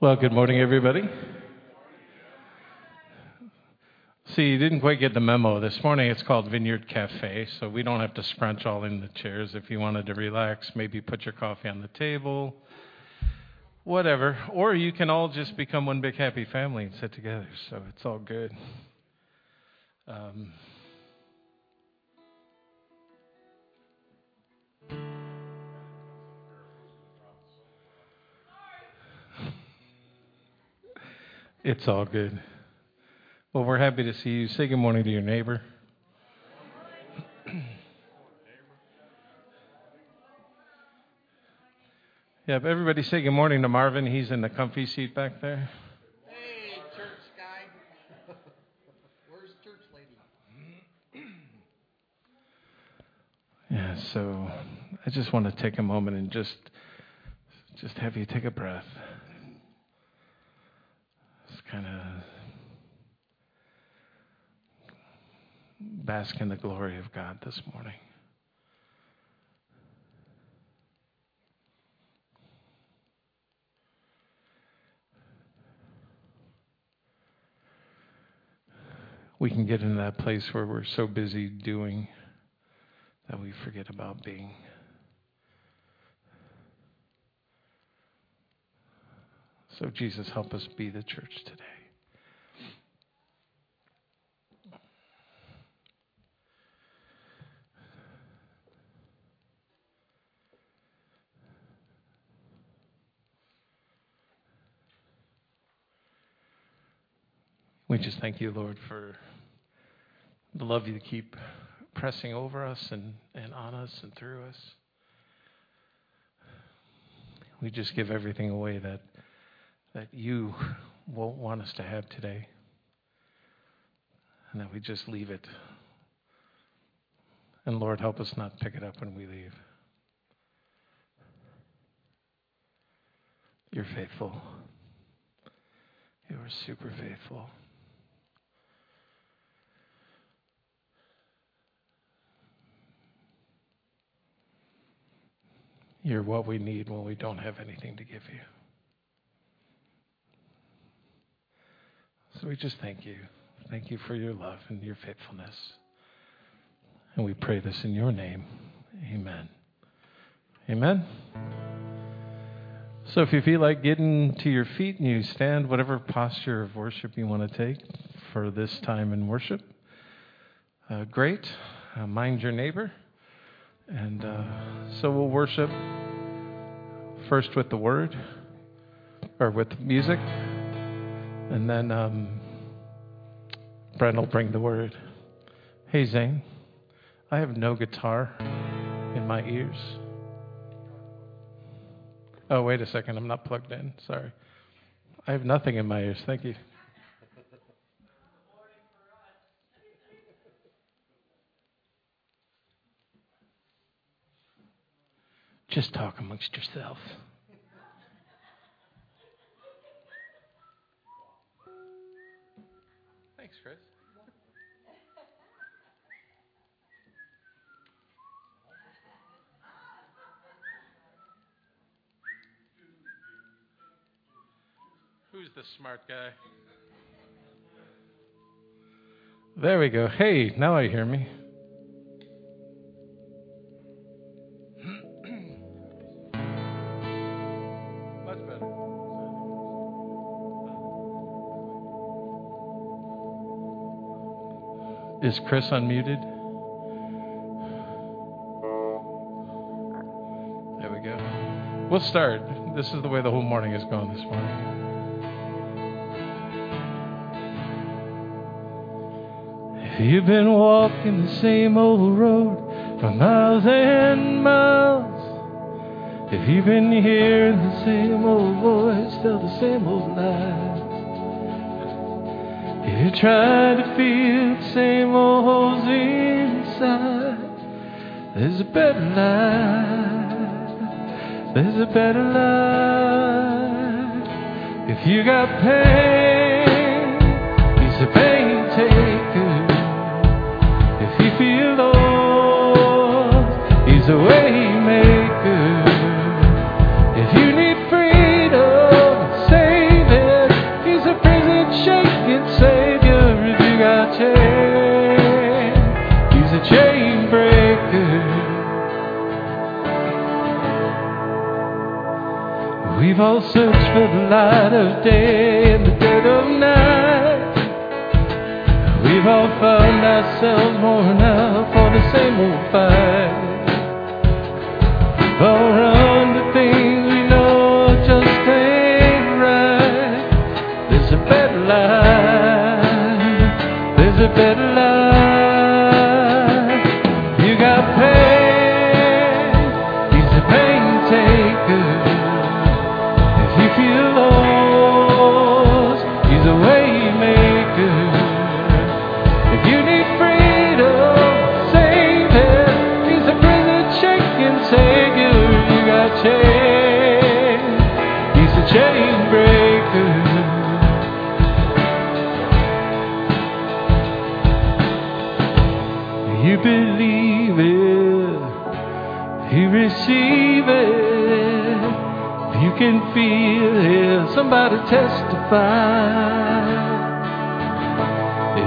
Well, good morning, everybody. See, you didn't quite get the memo. This morning it's called Vineyard Cafe, so we don't have to scrunch all in the chairs. If you wanted to relax, maybe put your coffee on the table, whatever. Or you can all just become one big happy family and sit together, so it's all good. Um, It's all good. Well, we're happy to see you. Say good morning to your neighbor. yeah, everybody say good morning to Marvin. He's in the comfy seat back there. Hey, church guy. Where's church lady? Yeah, so I just want to take a moment and just just have you take a breath kind of bask in the glory of God this morning. We can get into that place where we're so busy doing that we forget about being. So, Jesus, help us be the church today. We just thank you, Lord, for the love you keep pressing over us and, and on us and through us. We just give everything away that that you won't want us to have today. And that we just leave it. And Lord, help us not pick it up when we leave. You're faithful. You are super faithful. You're what we need when we don't have anything to give you. So we just thank you. Thank you for your love and your faithfulness. And we pray this in your name. Amen. Amen. So if you feel like getting to your feet and you stand, whatever posture of worship you want to take for this time in worship, uh, great. Uh, mind your neighbor. And uh, so we'll worship first with the word or with music. And then um, Brent will bring the word. Hey, Zane, I have no guitar in my ears. Oh, wait a second. I'm not plugged in. Sorry. I have nothing in my ears. Thank you. Just talk amongst yourselves. Who's the smart guy? There we go. Hey, now I hear me. Much better. Is Chris unmuted? There we go. We'll start. This is the way the whole morning is going this morning. If you've been walking the same old road for miles and miles. If you've been hearing the same old voice tell the same old lies. If you're trying to feel the same old holes inside, there's a better life. There's a better life. If you got pain, He's a waymaker. If you need freedom, save it. He's a prison shaking savior. If you got chains, he's a chain breaker. We've all searched for the light of day in the dead of night. We've all found ourselves worn out for the same old fight. If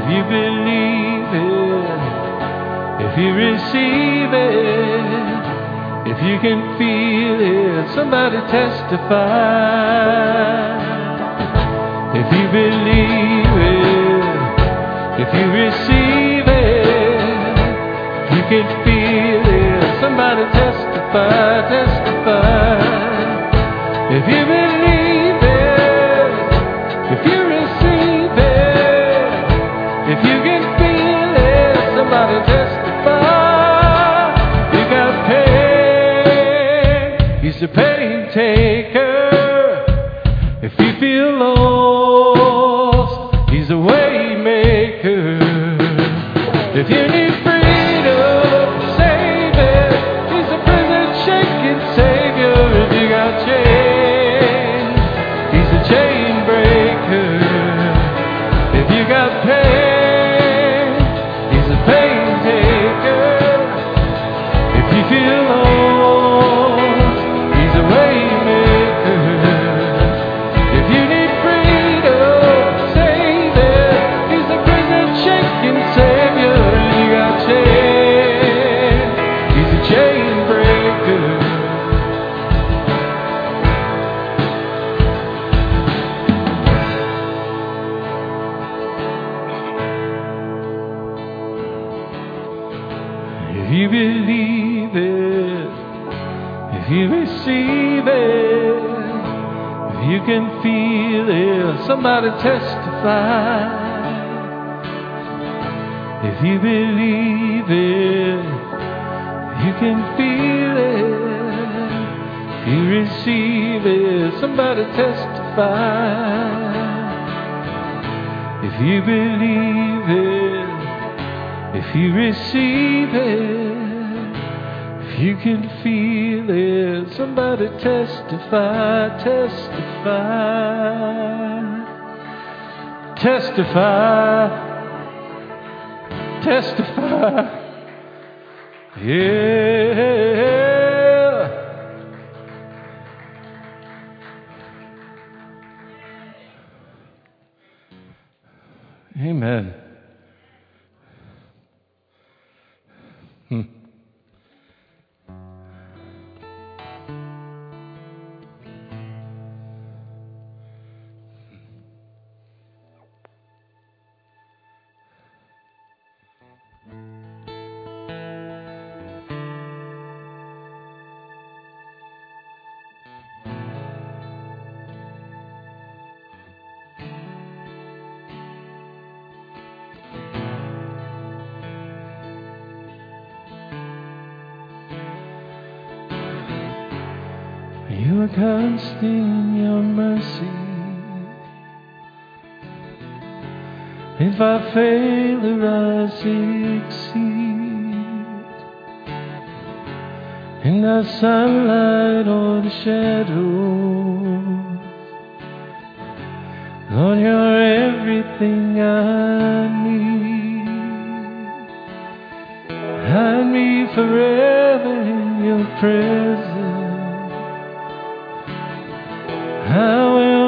you believe it, if you receive it, if you can feel it, somebody testify. If you believe it, if you receive it, if you can feel it, somebody testify, testify. If you believe He's a pain taker. testify. If you believe it, you can feel it. If you receive it, somebody testify. If you believe it, if you receive it, if you can feel it, somebody testify, testify testify, testify. Yeah.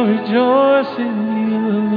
rejoice in you.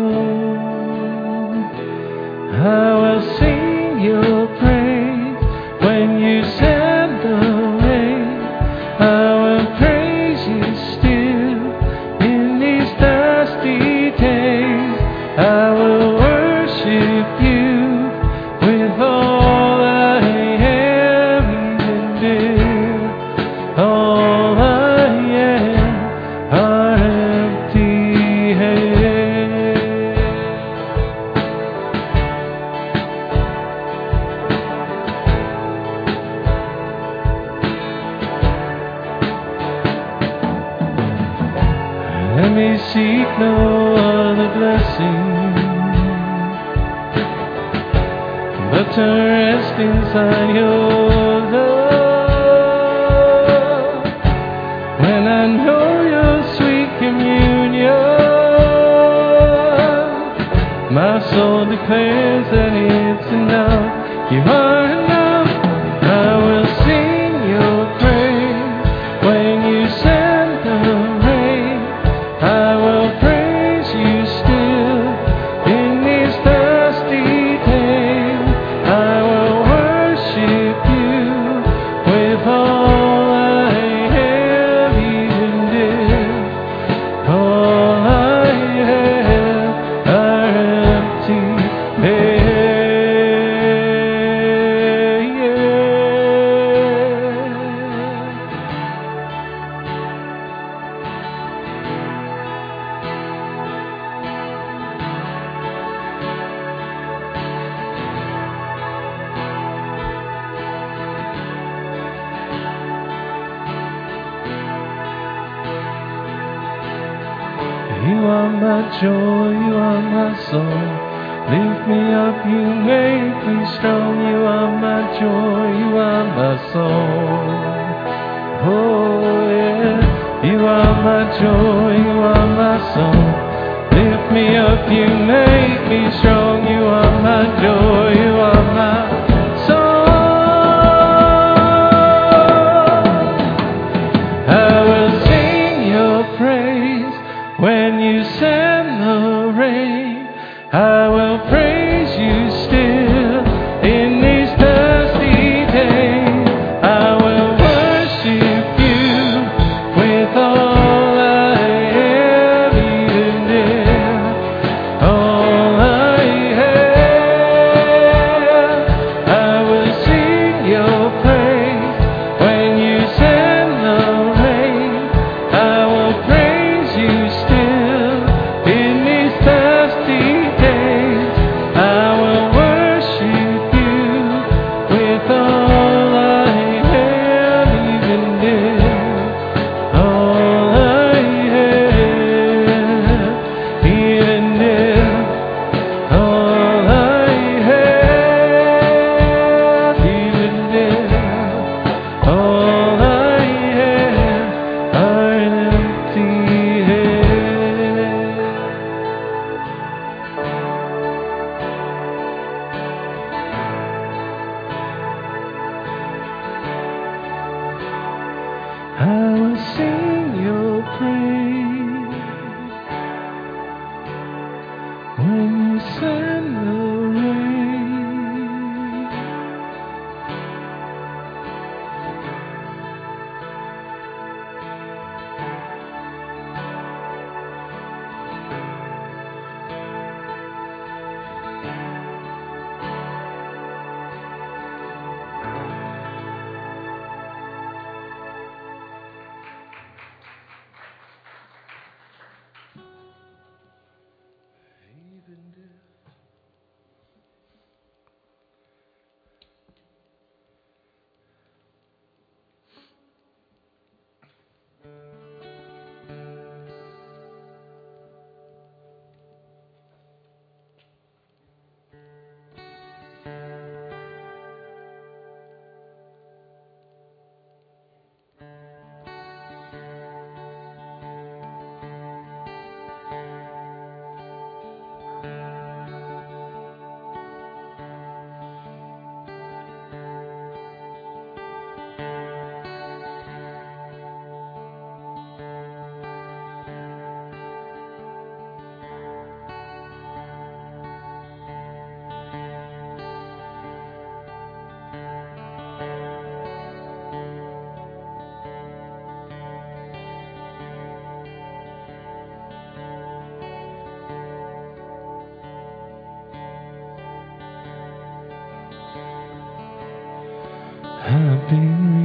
When you send the rain. I will praise I've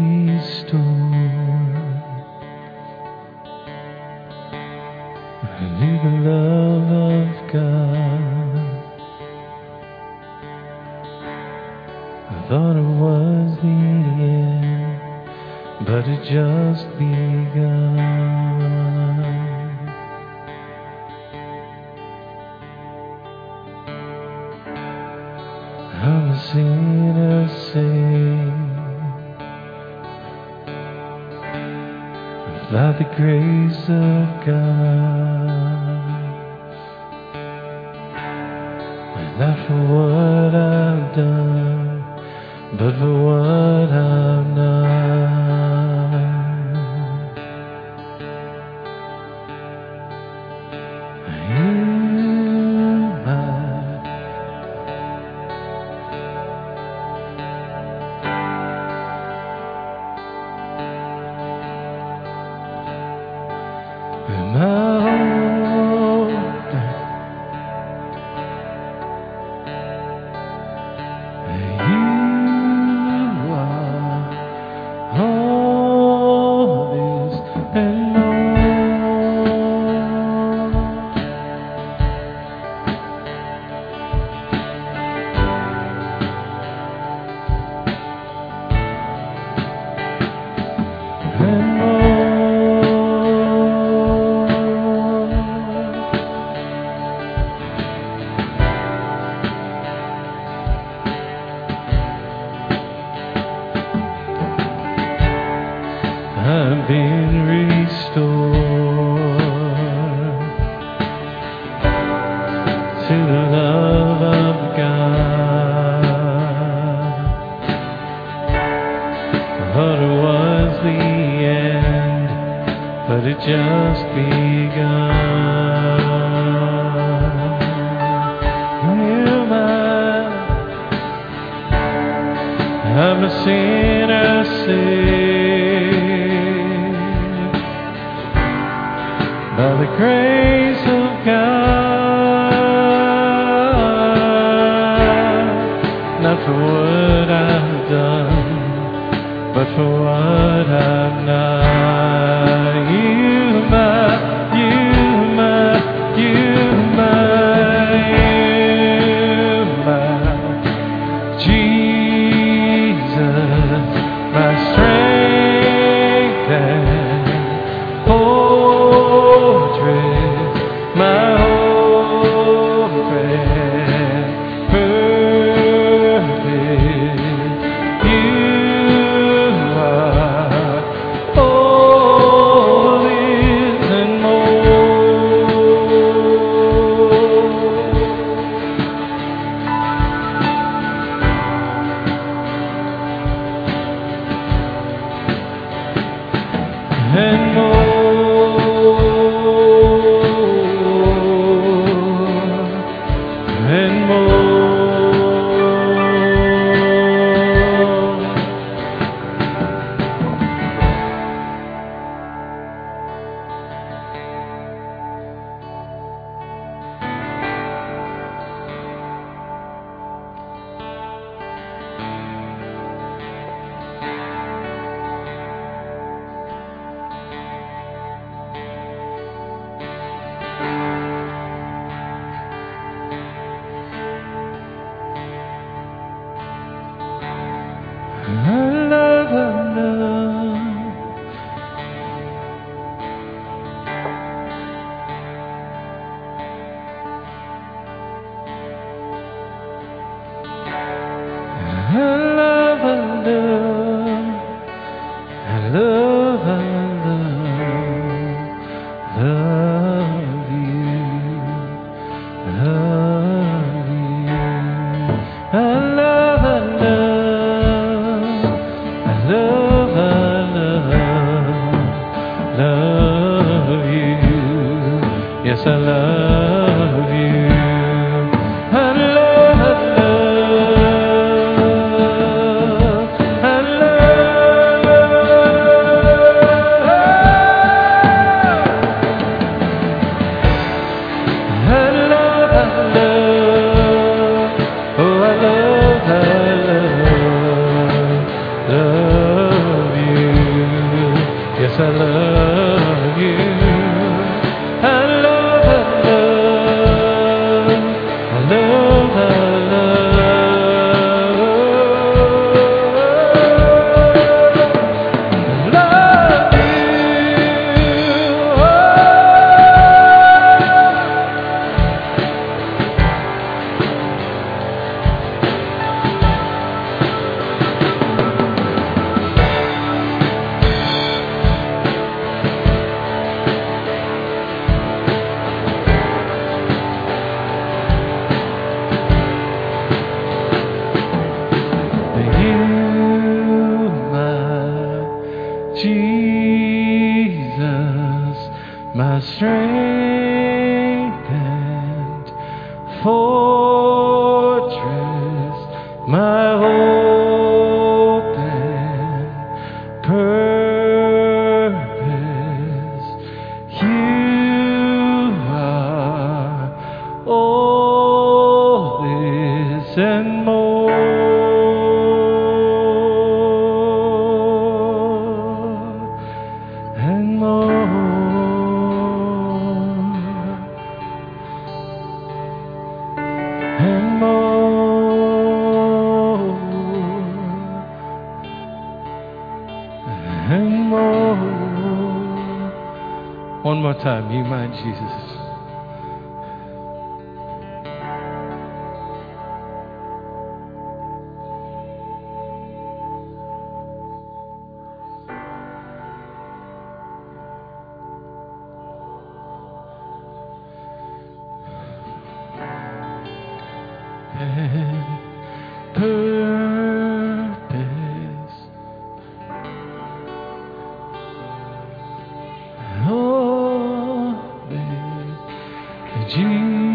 Jesus,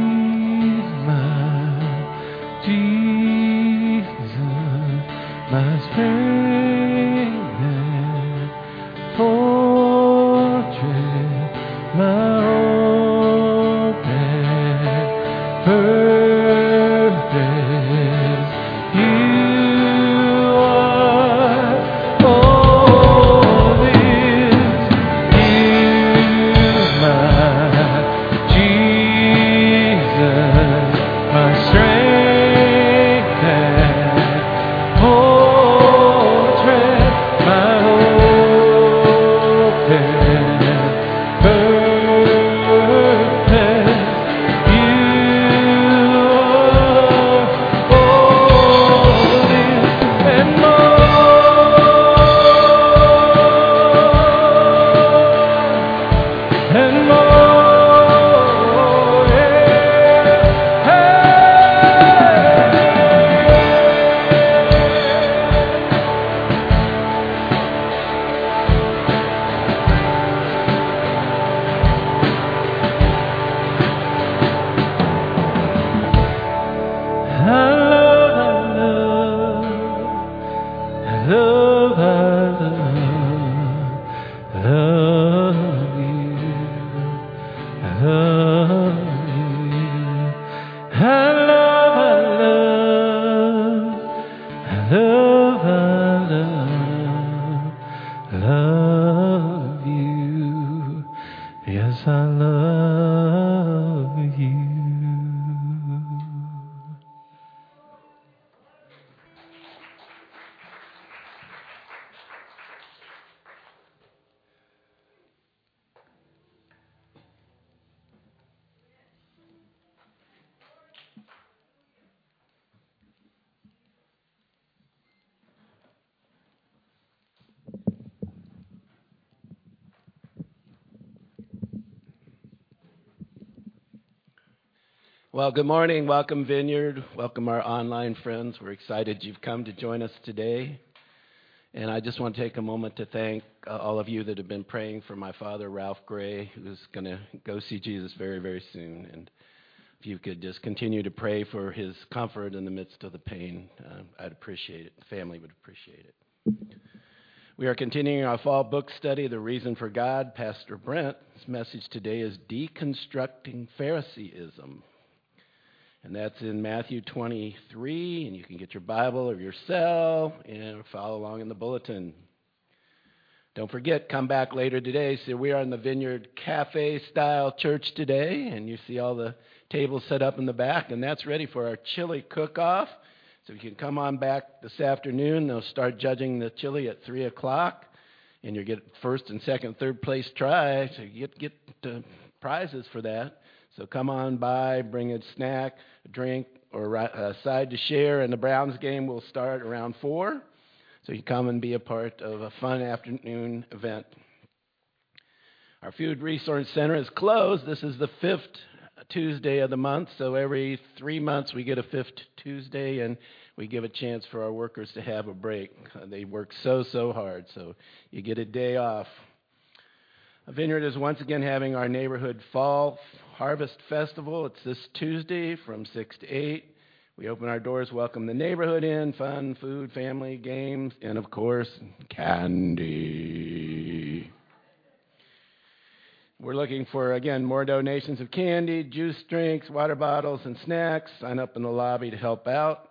good morning. Welcome, Vineyard. Welcome, our online friends. We're excited you've come to join us today. And I just want to take a moment to thank uh, all of you that have been praying for my father, Ralph Gray, who's going to go see Jesus very, very soon. And if you could just continue to pray for his comfort in the midst of the pain, uh, I'd appreciate it. The family would appreciate it. We are continuing our fall book study, The Reason for God. Pastor Brent's message today is Deconstructing Phariseeism. And that's in Matthew 23, and you can get your Bible or your cell and follow along in the bulletin. Don't forget, come back later today. So we are in the Vineyard Cafe style church today, and you see all the tables set up in the back, and that's ready for our chili cook off. So you can come on back this afternoon. They'll start judging the chili at 3 o'clock, and you'll get first and second, third place try. So you get, get prizes for that. So come on by, bring a snack, a drink, or a side to share. And the Browns game will start around 4. So you come and be a part of a fun afternoon event. Our Food Resource Center is closed. This is the fifth Tuesday of the month. So every three months we get a fifth Tuesday and we give a chance for our workers to have a break. They work so, so hard. So you get a day off. Vineyard is once again having our neighborhood fall harvest festival. It's this Tuesday from 6 to 8. We open our doors, welcome the neighborhood in, fun, food, family, games, and of course, candy. We're looking for, again, more donations of candy, juice drinks, water bottles, and snacks. Sign up in the lobby to help out.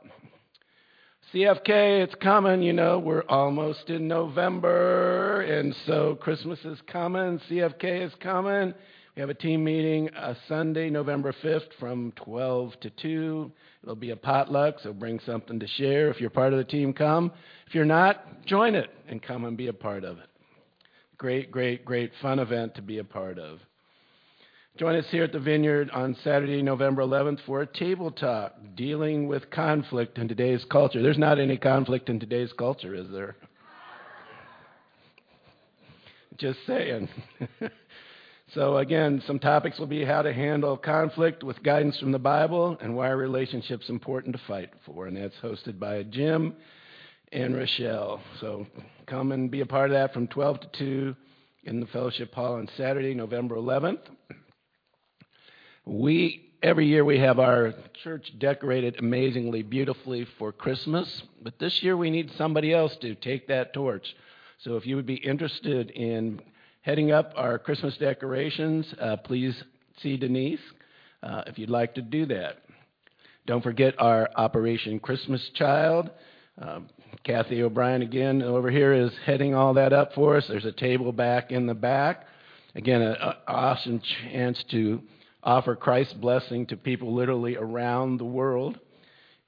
CFK, it's coming, you know, we're almost in November, and so Christmas is coming, CFK is coming. We have a team meeting uh, Sunday, November 5th from 12 to 2. It'll be a potluck, so bring something to share. If you're part of the team, come. If you're not, join it and come and be a part of it. Great, great, great fun event to be a part of. Join us here at the Vineyard on Saturday, November 11th for a table talk dealing with conflict in today's culture. There's not any conflict in today's culture, is there? Just saying. so, again, some topics will be how to handle conflict with guidance from the Bible and why relationships important to fight for. And that's hosted by Jim and Rochelle. So, come and be a part of that from 12 to 2 in the fellowship hall on Saturday, November 11th. We every year we have our church decorated amazingly beautifully for Christmas, but this year we need somebody else to take that torch. So if you would be interested in heading up our Christmas decorations, uh, please see Denise uh, if you'd like to do that. Don't forget our Operation Christmas Child. Um, Kathy O'Brien again over here is heading all that up for us. There's a table back in the back. Again, an awesome chance to offer Christ's blessing to people literally around the world.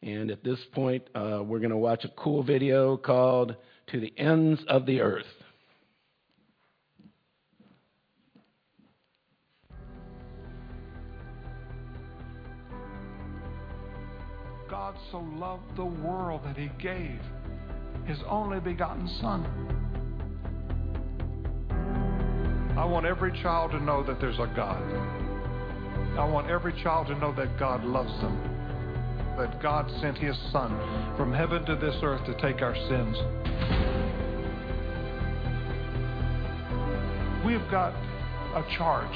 And at this point, uh, we're going to watch a cool video called To the Ends of the Earth. God so loved the world that he gave his only begotten Son. I want every child to know that there's a God. I want every child to know that God loves them, that God sent His Son from heaven to this earth to take our sins. We've got a charge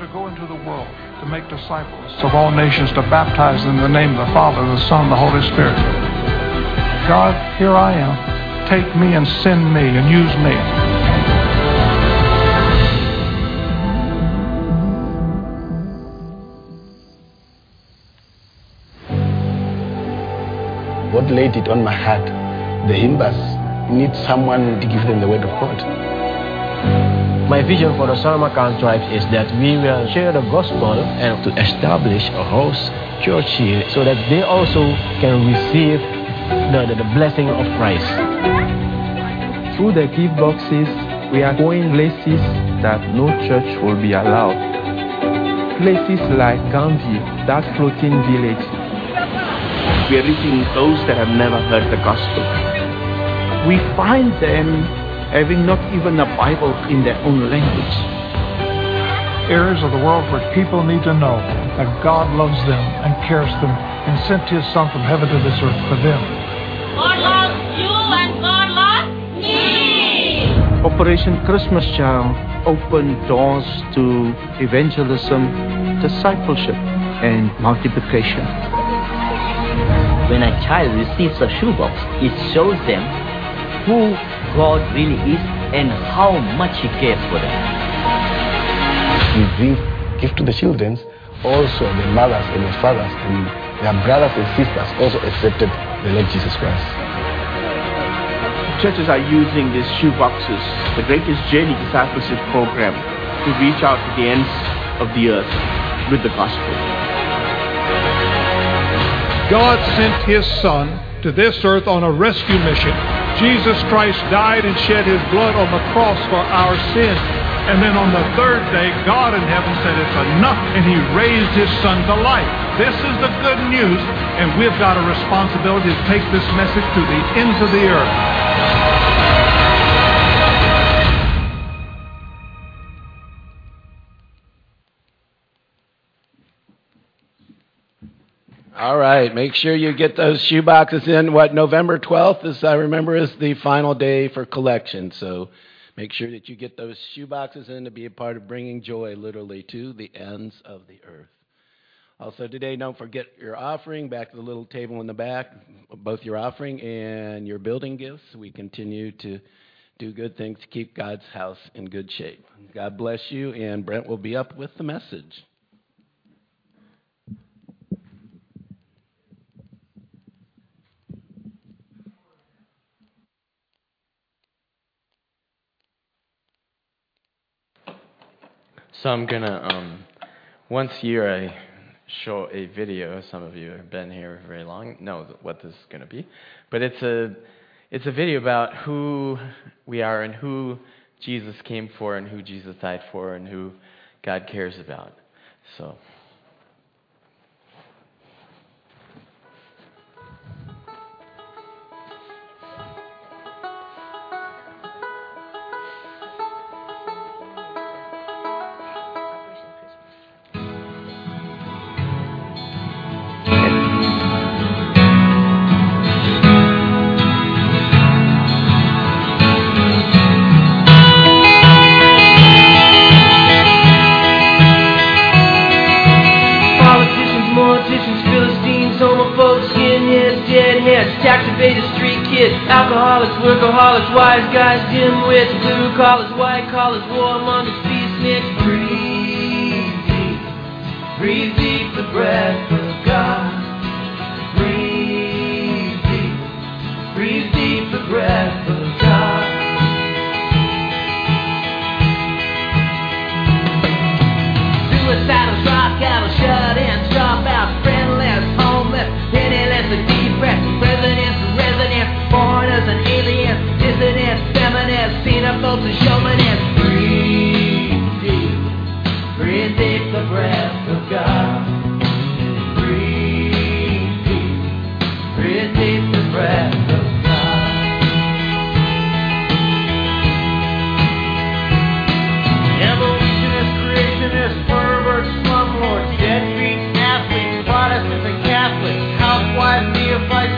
to go into the world to make disciples of all nations, to baptize in the name of the Father, the Son, the Holy Spirit. God, here I am. Take me and send me and use me. God laid it on my heart. The Himbas need someone to give them the word of God. My vision for the Sarmakan tribes is that we will share the gospel and to establish a host church here so that they also can receive the, the, the blessing of Christ. Through the gift boxes, we are going places that no church will be allowed. Places like Gambi, that floating village, we are reaching those that have never heard the gospel. We find them having not even a Bible in their own language. Areas of the world where people need to know that God loves them and cares them and sent His Son from heaven to this earth for them. God loves you and God loves me. Operation Christmas Child opened doors to evangelism, discipleship, and multiplication. When a child receives a shoebox, it shows them who God really is and how much He cares for them. We bring gift to the children. Also, the mothers and the fathers and their brothers and sisters also accepted the Lord Jesus Christ. Churches are using these shoeboxes, the Greatest Journey Discipleship Program, to reach out to the ends of the earth with the gospel. God sent his Son to this earth on a rescue mission. Jesus Christ died and shed his blood on the cross for our sins. And then on the third day, God in heaven said, It's enough, and he raised his Son to life. This is the good news, and we've got a responsibility to take this message to the ends of the earth. All right, make sure you get those shoe boxes in. What November 12th, as I remember, is the final day for collection. So Make sure that you get those shoe boxes in to be a part of bringing joy literally to the ends of the earth. Also, today, don't forget your offering back to the little table in the back, both your offering and your building gifts. We continue to do good things to keep God's house in good shape. God bless you, and Brent will be up with the message. So I'm gonna um, once a year I show a video. Some of you have been here very long know what this is gonna be, but it's a it's a video about who we are and who Jesus came for and who Jesus died for and who God cares about. So. Morticians, Philistines, homophobes, skinheads, deadheads, tax evaders, street kids, alcoholics, workaholics, wise guys, dimwits, blue collars, white collars, warmongers, peaceniks. Breathe deep, breathe deep the breath the of God. Breathe deep, breathe deep the breath of God.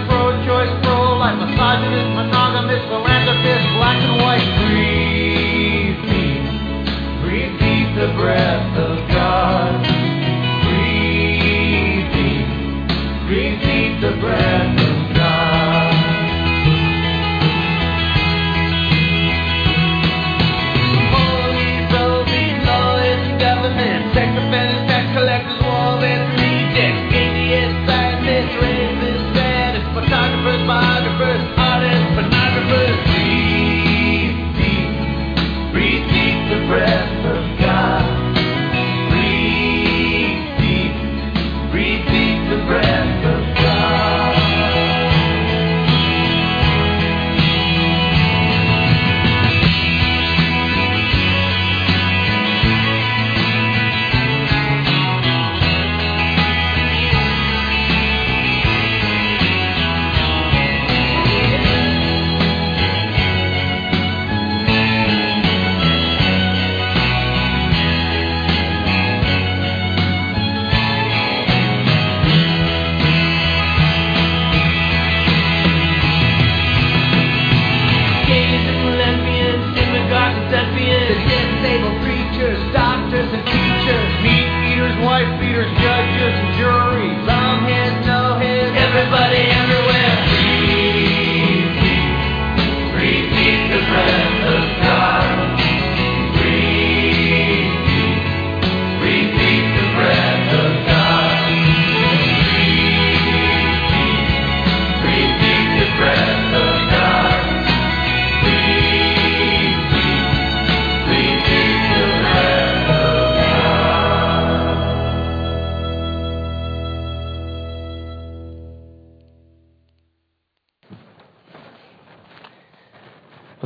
Pro-choice, pro-life, misogynists, monogamists, philanthropists, black and white. The breath of God. Breathe deep, the breath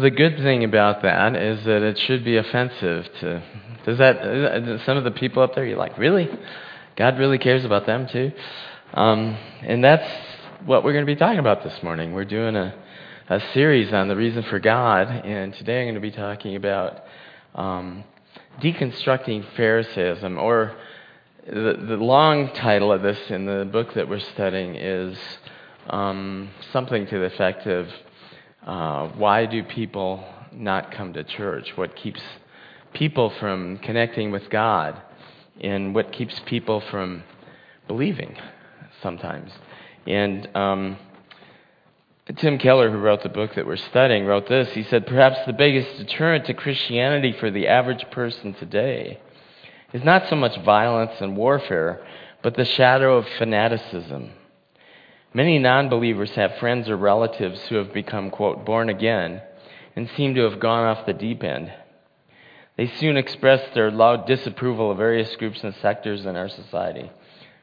The good thing about that is that it should be offensive to. Does that some of the people up there? You're like, really? God really cares about them too, um, and that's what we're going to be talking about this morning. We're doing a a series on the reason for God, and today I'm going to be talking about um, deconstructing Pharisaism, or the, the long title of this in the book that we're studying is um, something to the effect of uh, why do people not come to church, what keeps people from connecting with God, and what keeps people from believing sometimes. And um, Tim Keller, who wrote the book that we're studying, wrote this. He said, Perhaps the biggest deterrent to Christianity for the average person today is not so much violence and warfare, but the shadow of fanaticism. Many non believers have friends or relatives who have become, quote, born again and seem to have gone off the deep end. They soon express their loud disapproval of various groups and sectors in our society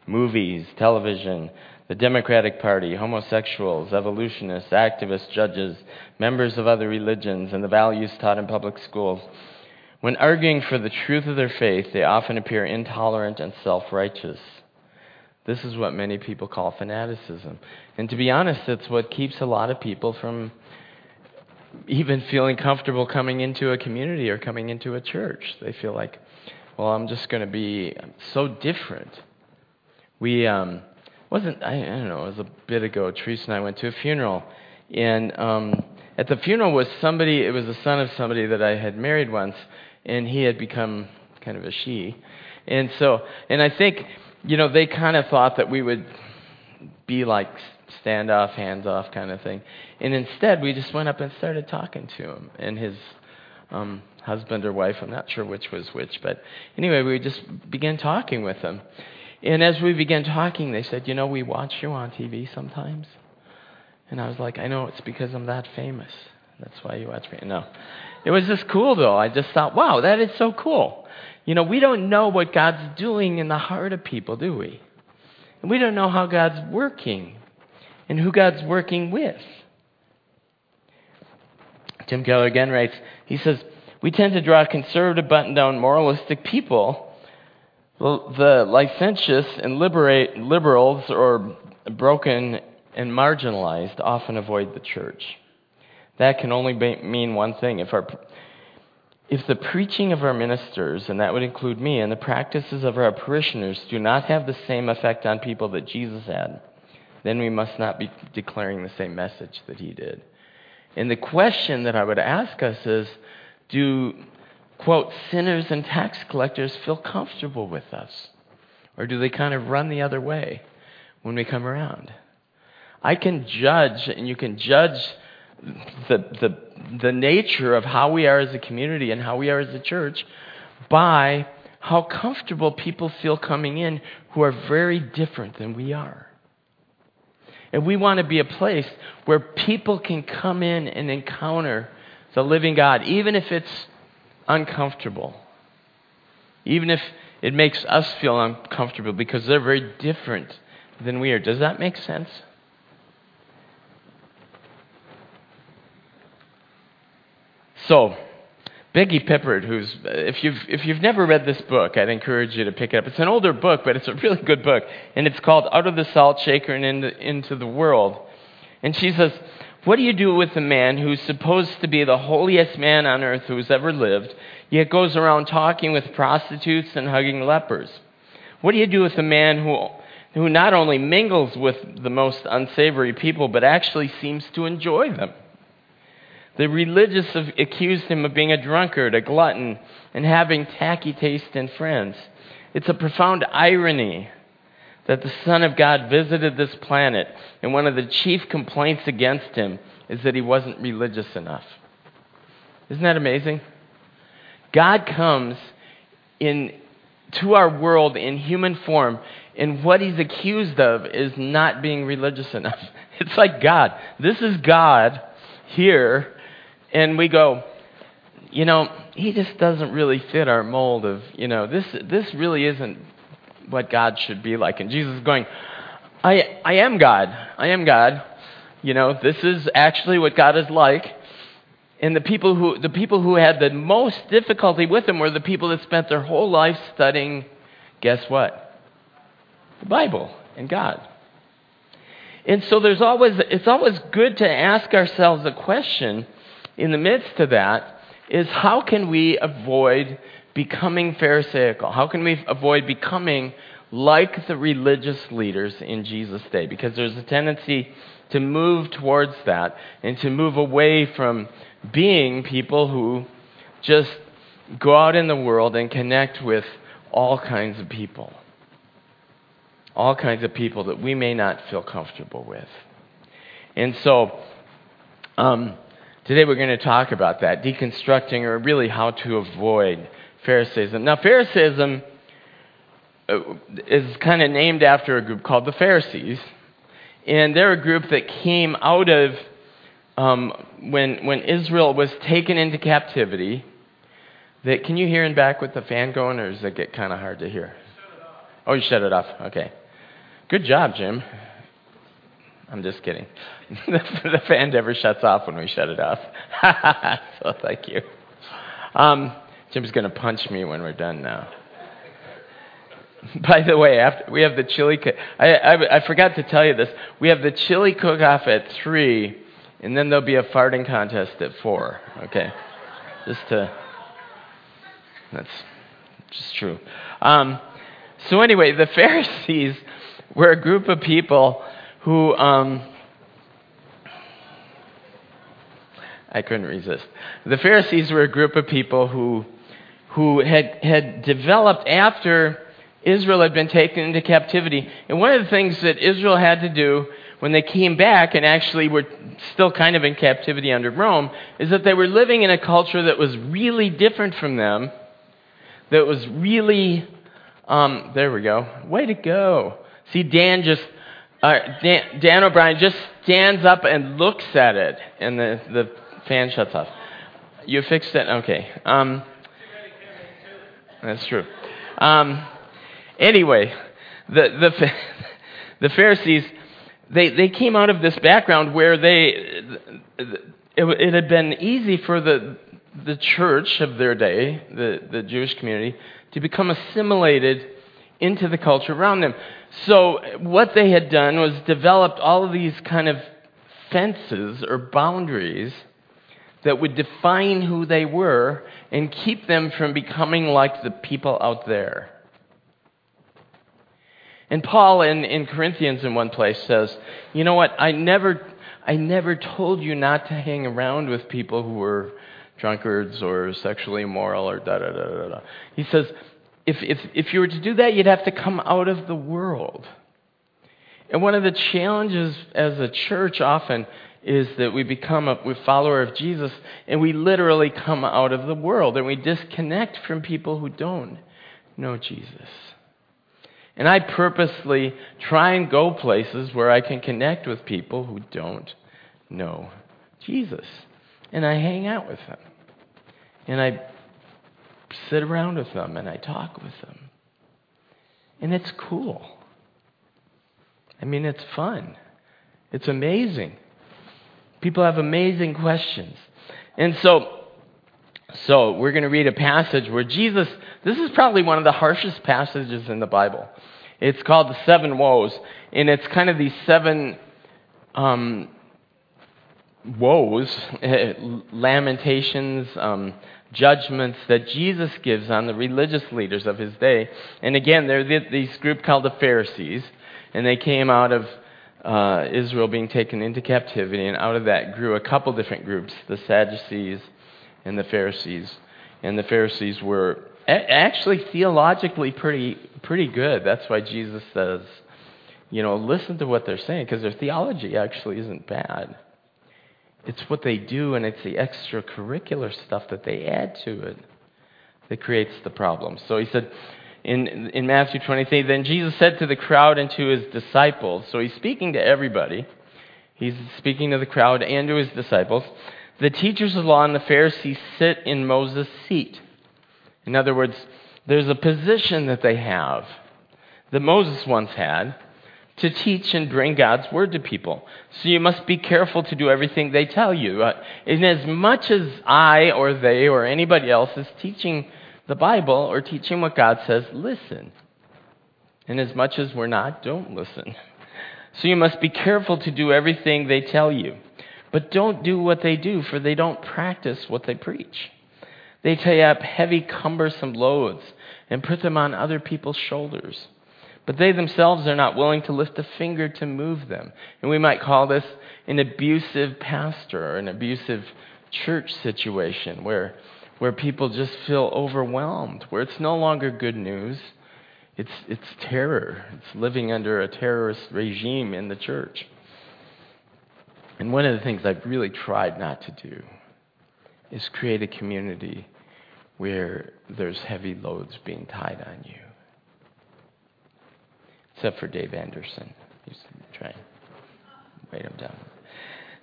movies, television, the Democratic Party, homosexuals, evolutionists, activists, judges, members of other religions, and the values taught in public schools. When arguing for the truth of their faith, they often appear intolerant and self righteous. This is what many people call fanaticism. And to be honest, it's what keeps a lot of people from even feeling comfortable coming into a community or coming into a church. They feel like, well, I'm just going to be so different. We um, wasn't I, I don't know. It was a bit ago. Teresa and I went to a funeral, and um, at the funeral was somebody. It was the son of somebody that I had married once, and he had become kind of a she, and so and I think you know they kind of thought that we would be like standoff, hands off kind of thing. And instead, we just went up and started talking to him and his um, husband or wife. I'm not sure which was which, but anyway, we just began talking with them. And as we began talking, they said, You know, we watch you on TV sometimes. And I was like, I know it's because I'm that famous. That's why you watch me. No. It was just cool, though. I just thought, wow, that is so cool. You know, we don't know what God's doing in the heart of people, do we? And we don't know how God's working and who God's working with. Tim Keller again writes, he says, We tend to draw conservative, button down, moralistic people. The licentious and liberate, liberals or broken and marginalized often avoid the church. That can only be, mean one thing. If, our, if the preaching of our ministers, and that would include me, and the practices of our parishioners do not have the same effect on people that Jesus had, then we must not be declaring the same message that he did. And the question that I would ask us is do, quote, sinners and tax collectors feel comfortable with us? Or do they kind of run the other way when we come around? I can judge, and you can judge the, the, the nature of how we are as a community and how we are as a church by how comfortable people feel coming in who are very different than we are. And we want to be a place where people can come in and encounter the living God, even if it's uncomfortable. Even if it makes us feel uncomfortable because they're very different than we are. Does that make sense? So, Becky Pippert, who's, if you've, if you've never read this book, I'd encourage you to pick it up. It's an older book, but it's a really good book. And it's called Out of the Salt Shaker and into, into the World. And she says, What do you do with a man who's supposed to be the holiest man on earth who's ever lived, yet goes around talking with prostitutes and hugging lepers? What do you do with a man who, who not only mingles with the most unsavory people, but actually seems to enjoy them? The religious accused him of being a drunkard, a glutton, and having tacky taste in friends. It's a profound irony that the Son of God visited this planet, and one of the chief complaints against him is that he wasn't religious enough. Isn't that amazing? God comes in to our world in human form, and what he's accused of is not being religious enough. It's like God. This is God here and we go, you know, he just doesn't really fit our mold of, you know, this this really isn't what God should be like. And Jesus is going, I I am God. I am God. You know, this is actually what God is like. And the people who the people who had the most difficulty with him were the people that spent their whole life studying guess what? The Bible and God. And so there's always it's always good to ask ourselves a question in the midst of that is how can we avoid becoming Pharisaical? How can we avoid becoming like the religious leaders in Jesus' day because there's a tendency to move towards that and to move away from being people who just go out in the world and connect with all kinds of people. All kinds of people that we may not feel comfortable with. And so, um, today we're going to talk about that, deconstructing or really how to avoid Pharisaism. Now, Pharisaism uh, is kind of named after a group called the Pharisees. And they're a group that came out of um, when, when Israel was taken into captivity. That, can you hear in back with the fan going, or does it get kind of hard to hear? Oh, you shut it off. Okay. Good job, Jim. I'm just kidding. the fan never shuts off when we shut it off. so thank you. Um, Jim's going to punch me when we're done now. By the way, after we have the chili cook. I, I, I forgot to tell you this. We have the chili cook off at three, and then there'll be a farting contest at four. Okay, just to. That's just true. Um, so anyway, the Pharisees were a group of people who. Um, I couldn't resist. The Pharisees were a group of people who, who had, had developed after Israel had been taken into captivity. And one of the things that Israel had to do when they came back and actually were still kind of in captivity under Rome is that they were living in a culture that was really different from them, that was really, um, there we go. Way to go. See, Dan just, uh, Dan, Dan O'Brien just stands up and looks at it, and the, the fan shuts off. You fixed it? Okay. Um, that's true. Um, Anyway, the, the, the Pharisees, they, they came out of this background where they, it, it had been easy for the, the church of their day, the, the Jewish community, to become assimilated into the culture around them. So, what they had done was developed all of these kind of fences or boundaries that would define who they were and keep them from becoming like the people out there. And Paul in, in Corinthians in one place says, You know what? I never, I never told you not to hang around with people who were drunkards or sexually immoral or da da da da da. He says, if, if, if you were to do that, you'd have to come out of the world. And one of the challenges as a church often is that we become a we follower of Jesus and we literally come out of the world and we disconnect from people who don't know Jesus. And I purposely try and go places where I can connect with people who don't know Jesus. And I hang out with them. And I sit around with them and I talk with them. And it's cool. I mean, it's fun. It's amazing. People have amazing questions. And so, so we're going to read a passage where Jesus, this is probably one of the harshest passages in the Bible. It's called the Seven Woes, and it's kind of these seven um, woes, lamentations, um, judgments that Jesus gives on the religious leaders of his day. And again, they're this group called the Pharisees, and they came out of uh, Israel being taken into captivity, and out of that grew a couple different groups the Sadducees and the Pharisees. And the Pharisees were actually theologically pretty pretty good. That's why Jesus says, you know, listen to what they're saying because their theology actually isn't bad. It's what they do and it's the extracurricular stuff that they add to it that creates the problem. So he said in, in Matthew 23, then Jesus said to the crowd and to his disciples, so he's speaking to everybody. He's speaking to the crowd and to his disciples. The teachers of law and the Pharisees sit in Moses' seat. In other words, there's a position that they have that Moses once had to teach and bring God's word to people. So you must be careful to do everything they tell you. Uh, in as much as I or they or anybody else is teaching the Bible or teaching what God says, listen. And as much as we're not, don't listen. So you must be careful to do everything they tell you. But don't do what they do, for they don't practice what they preach. They tie up heavy, cumbersome loads and put them on other people's shoulders. but they themselves are not willing to lift a finger to move them. And we might call this an abusive pastor or an abusive church situation where, where people just feel overwhelmed, where it's no longer good news. It's, it's terror. It's living under a terrorist regime in the church. And one of the things I've really tried not to do is create a community where there's heavy loads being tied on you except for Dave Anderson. He's trying to weight him down.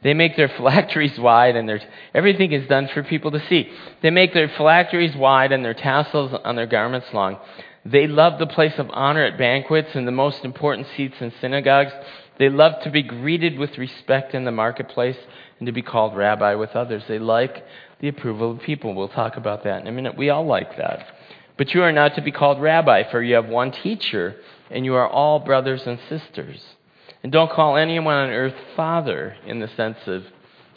They make their phylacteries wide, and their everything is done for people to see. They make their phylacteries wide and their tassels on their garments long. They love the place of honor at banquets and the most important seats in synagogues. They love to be greeted with respect in the marketplace and to be called rabbi with others. They like the approval of people. We'll talk about that in a minute. We all like that. But you are not to be called rabbi, for you have one teacher, and you are all brothers and sisters. And don't call anyone on earth father in the sense of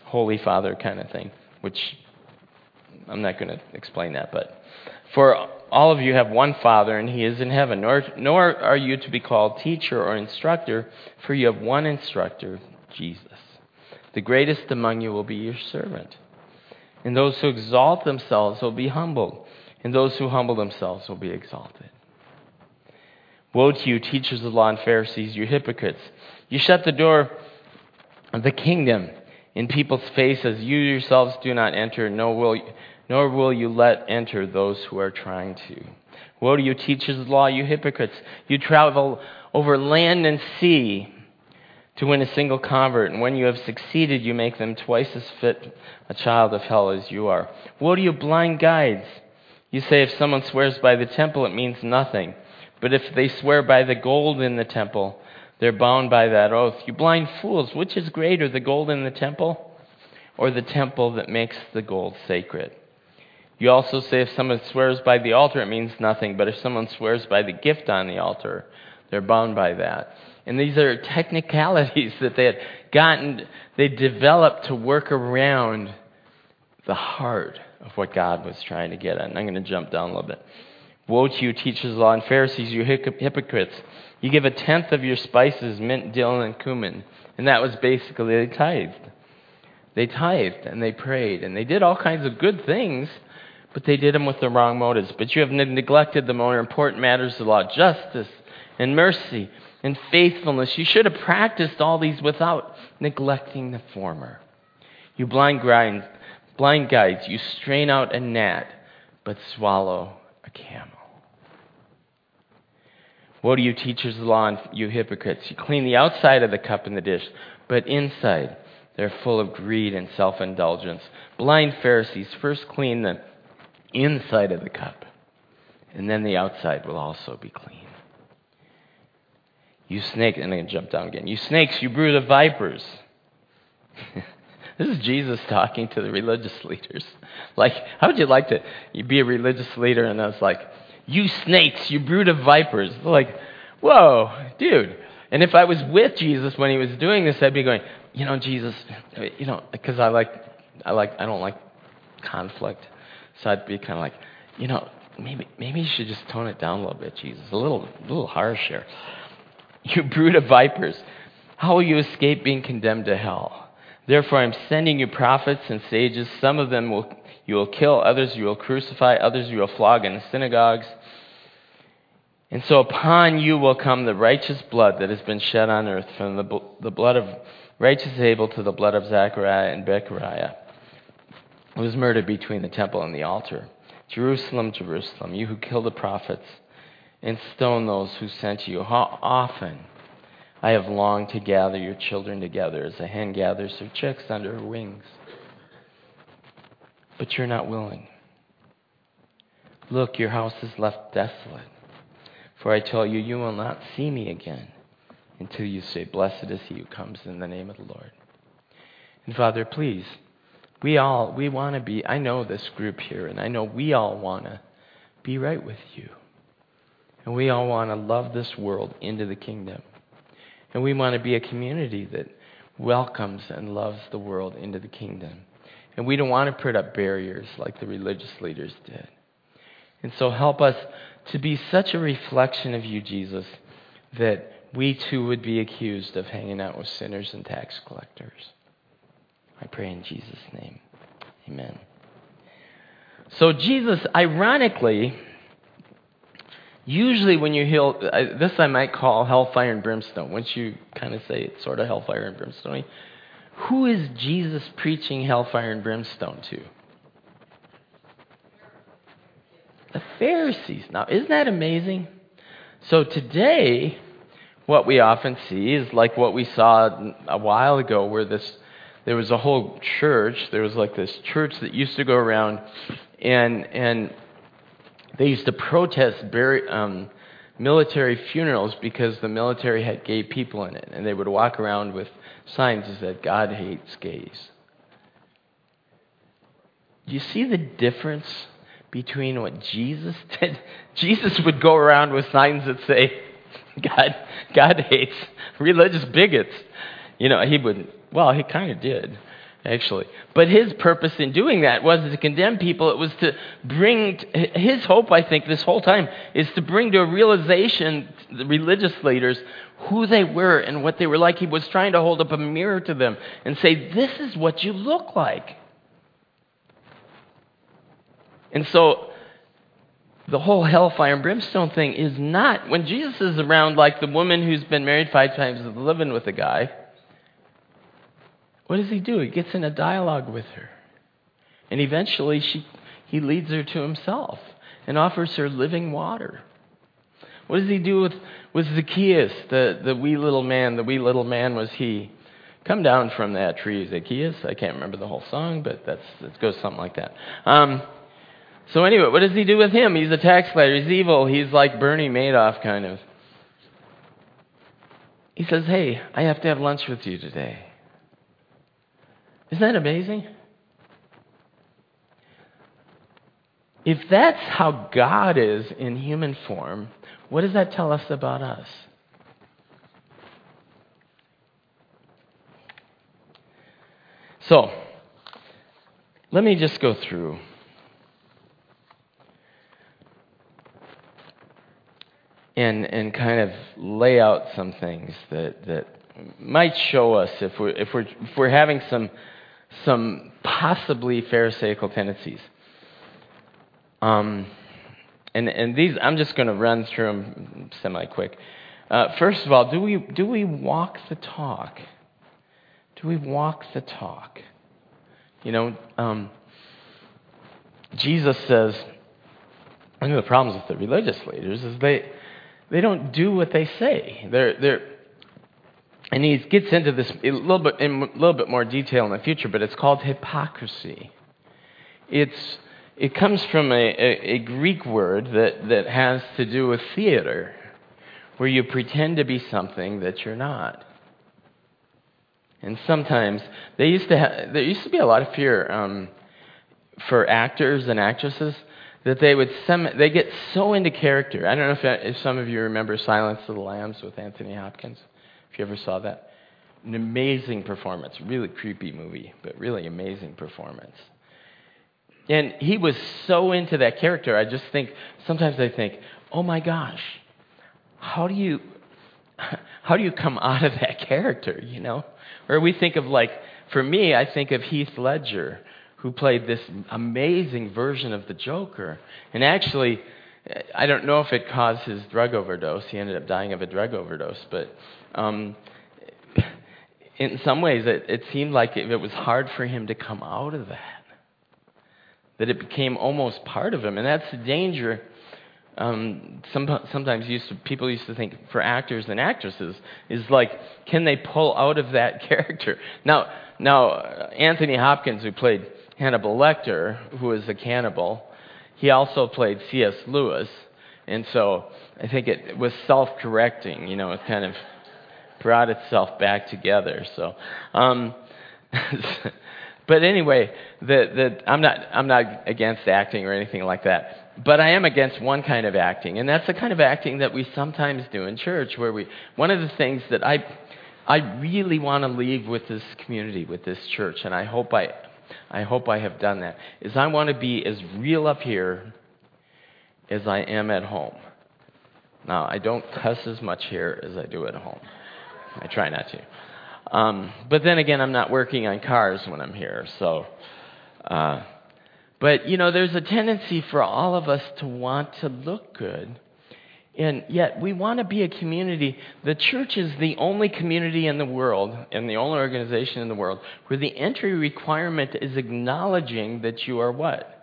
holy father kind of thing, which I'm not going to explain that, but for all of you have one father, and he is in heaven. Nor, nor are you to be called teacher or instructor, for you have one instructor, Jesus. The greatest among you will be your servant. And those who exalt themselves will be humbled and those who humble themselves will be exalted. Woe to you, teachers of the law and Pharisees, you hypocrites! You shut the door of the kingdom in people's faces. You yourselves do not enter, nor will, you, nor will you let enter those who are trying to. Woe to you, teachers of law, you hypocrites! You travel over land and sea to win a single convert, and when you have succeeded, you make them twice as fit a child of hell as you are. Woe to you, blind guides! You say if someone swears by the temple, it means nothing. But if they swear by the gold in the temple, they're bound by that oath. You blind fools, which is greater, the gold in the temple or the temple that makes the gold sacred? You also say if someone swears by the altar, it means nothing. But if someone swears by the gift on the altar, they're bound by that. And these are technicalities that they had gotten, they developed to work around the heart of what God was trying to get at. And I'm going to jump down a little bit. Woe to you, teachers of law and Pharisees, you hypocrites. You give a tenth of your spices, mint, dill, and cumin. And that was basically they tithed. They tithed and they prayed and they did all kinds of good things, but they did them with the wrong motives. But you have neglected the more important matters of law justice and mercy and faithfulness. You should have practiced all these without neglecting the former. You blind grind Blind guides, you strain out a gnat, but swallow a camel. Woe to you, teachers of the law, and you hypocrites! You clean the outside of the cup and the dish, but inside they're full of greed and self indulgence. Blind Pharisees, first clean the inside of the cup, and then the outside will also be clean. You snakes, and I'm going to jump down again. You snakes, you brood of vipers. This is Jesus talking to the religious leaders. Like, how would you like to be a religious leader and I was like, you snakes, you brood of vipers? like, whoa, dude. And if I was with Jesus when he was doing this, I'd be going, you know, Jesus, you know, because I like, I like, I don't like conflict. So I'd be kind of like, you know, maybe, maybe you should just tone it down a little bit, Jesus. A little, a little harsh here. You brood of vipers. How will you escape being condemned to hell? Therefore, I'm sending you prophets and sages. Some of them will, you will kill, others you will crucify, others you will flog in the synagogues. And so upon you will come the righteous blood that has been shed on earth, from the, the blood of righteous Abel to the blood of Zechariah and Bechariah, who was murdered between the temple and the altar. Jerusalem, Jerusalem, you who kill the prophets and stone those who sent you, how often I have longed to gather your children together as a hen gathers her chicks under her wings. But you're not willing. Look, your house is left desolate. For I tell you, you will not see me again until you say, Blessed is he who comes in the name of the Lord. And Father, please, we all, we want to be, I know this group here, and I know we all want to be right with you. And we all want to love this world into the kingdom. And we want to be a community that welcomes and loves the world into the kingdom. And we don't want to put up barriers like the religious leaders did. And so help us to be such a reflection of you, Jesus, that we too would be accused of hanging out with sinners and tax collectors. I pray in Jesus' name. Amen. So, Jesus, ironically, usually when you heal, this I might call hellfire and brimstone. Once you kind of say it's sort of hellfire and brimstone, who is Jesus preaching hellfire and brimstone to? The Pharisees. Now, isn't that amazing? So today, what we often see is like what we saw a while ago, where this there was a whole church. There was like this church that used to go around, and and they used to protest bury, um, military funerals because the military had gay people in it, and they would walk around with signs that said "God hates gays." Do you see the difference between what Jesus did? Jesus would go around with signs that say, God, God hates religious bigots. You know, he would, well, he kind of did, actually. But his purpose in doing that wasn't to condemn people. It was to bring, his hope, I think, this whole time, is to bring to a realization the religious leaders who they were and what they were like. He was trying to hold up a mirror to them and say, This is what you look like. And so the whole hellfire and brimstone thing is not when Jesus is around, like the woman who's been married five times is living with a guy. What does he do? He gets in a dialogue with her. And eventually she, he leads her to himself and offers her living water. What does he do with, with Zacchaeus, the, the wee little man? The wee little man was he. Come down from that tree, Zacchaeus. I can't remember the whole song, but that's, it goes something like that. Um, so anyway, what does he do with him? He's a tax collector. He's evil. He's like Bernie Madoff, kind of. He says, Hey, I have to have lunch with you today. Isn't that amazing? If that's how God is in human form, what does that tell us about us? So, let me just go through and, and kind of lay out some things that, that might show us if we're, if we're, if we're having some, some possibly Pharisaical tendencies. Um, and, and these, I'm just going to run through them semi quick. Uh, first of all, do we, do we walk the talk? Do we walk the talk? You know, um, Jesus says, one of the problems with the religious leaders is they, they don't do what they say. They're, they're, and he gets into this a little bit in a little bit more detail in the future, but it's called hypocrisy. It's it comes from a, a, a Greek word that, that has to do with theater, where you pretend to be something that you're not. And sometimes they used to there used to be a lot of fear um, for actors and actresses that they would sem- they get so into character. I don't know if, if some of you remember Silence of the Lambs with Anthony Hopkins. If you ever saw that, an amazing performance. Really creepy movie, but really amazing performance. And he was so into that character. I just think sometimes I think, oh my gosh, how do you how do you come out of that character? You know, or we think of like for me, I think of Heath Ledger who played this amazing version of the Joker. And actually, I don't know if it caused his drug overdose. He ended up dying of a drug overdose. But um, in some ways, it, it seemed like it, it was hard for him to come out of that. That it became almost part of him. And that's the danger. Um, some, sometimes used to, people used to think for actors and actresses is like, can they pull out of that character? Now, now Anthony Hopkins, who played Hannibal Lecter, who was a cannibal. He also played C.S. Lewis, and so I think it was self-correcting. You know, it kind of brought itself back together. So, um, but anyway, the, the, I'm not I'm not against acting or anything like that. But I am against one kind of acting, and that's the kind of acting that we sometimes do in church, where we one of the things that I I really want to leave with this community, with this church, and I hope I I hope I have done that, is I want to be as real up here as I am at home. Now, I don't cuss as much here as I do at home. I try not to. Um, but then again, I'm not working on cars when I'm here, so. Uh, but, you know, there's a tendency for all of us to want to look good. And yet, we want to be a community. The church is the only community in the world, and the only organization in the world, where the entry requirement is acknowledging that you are what?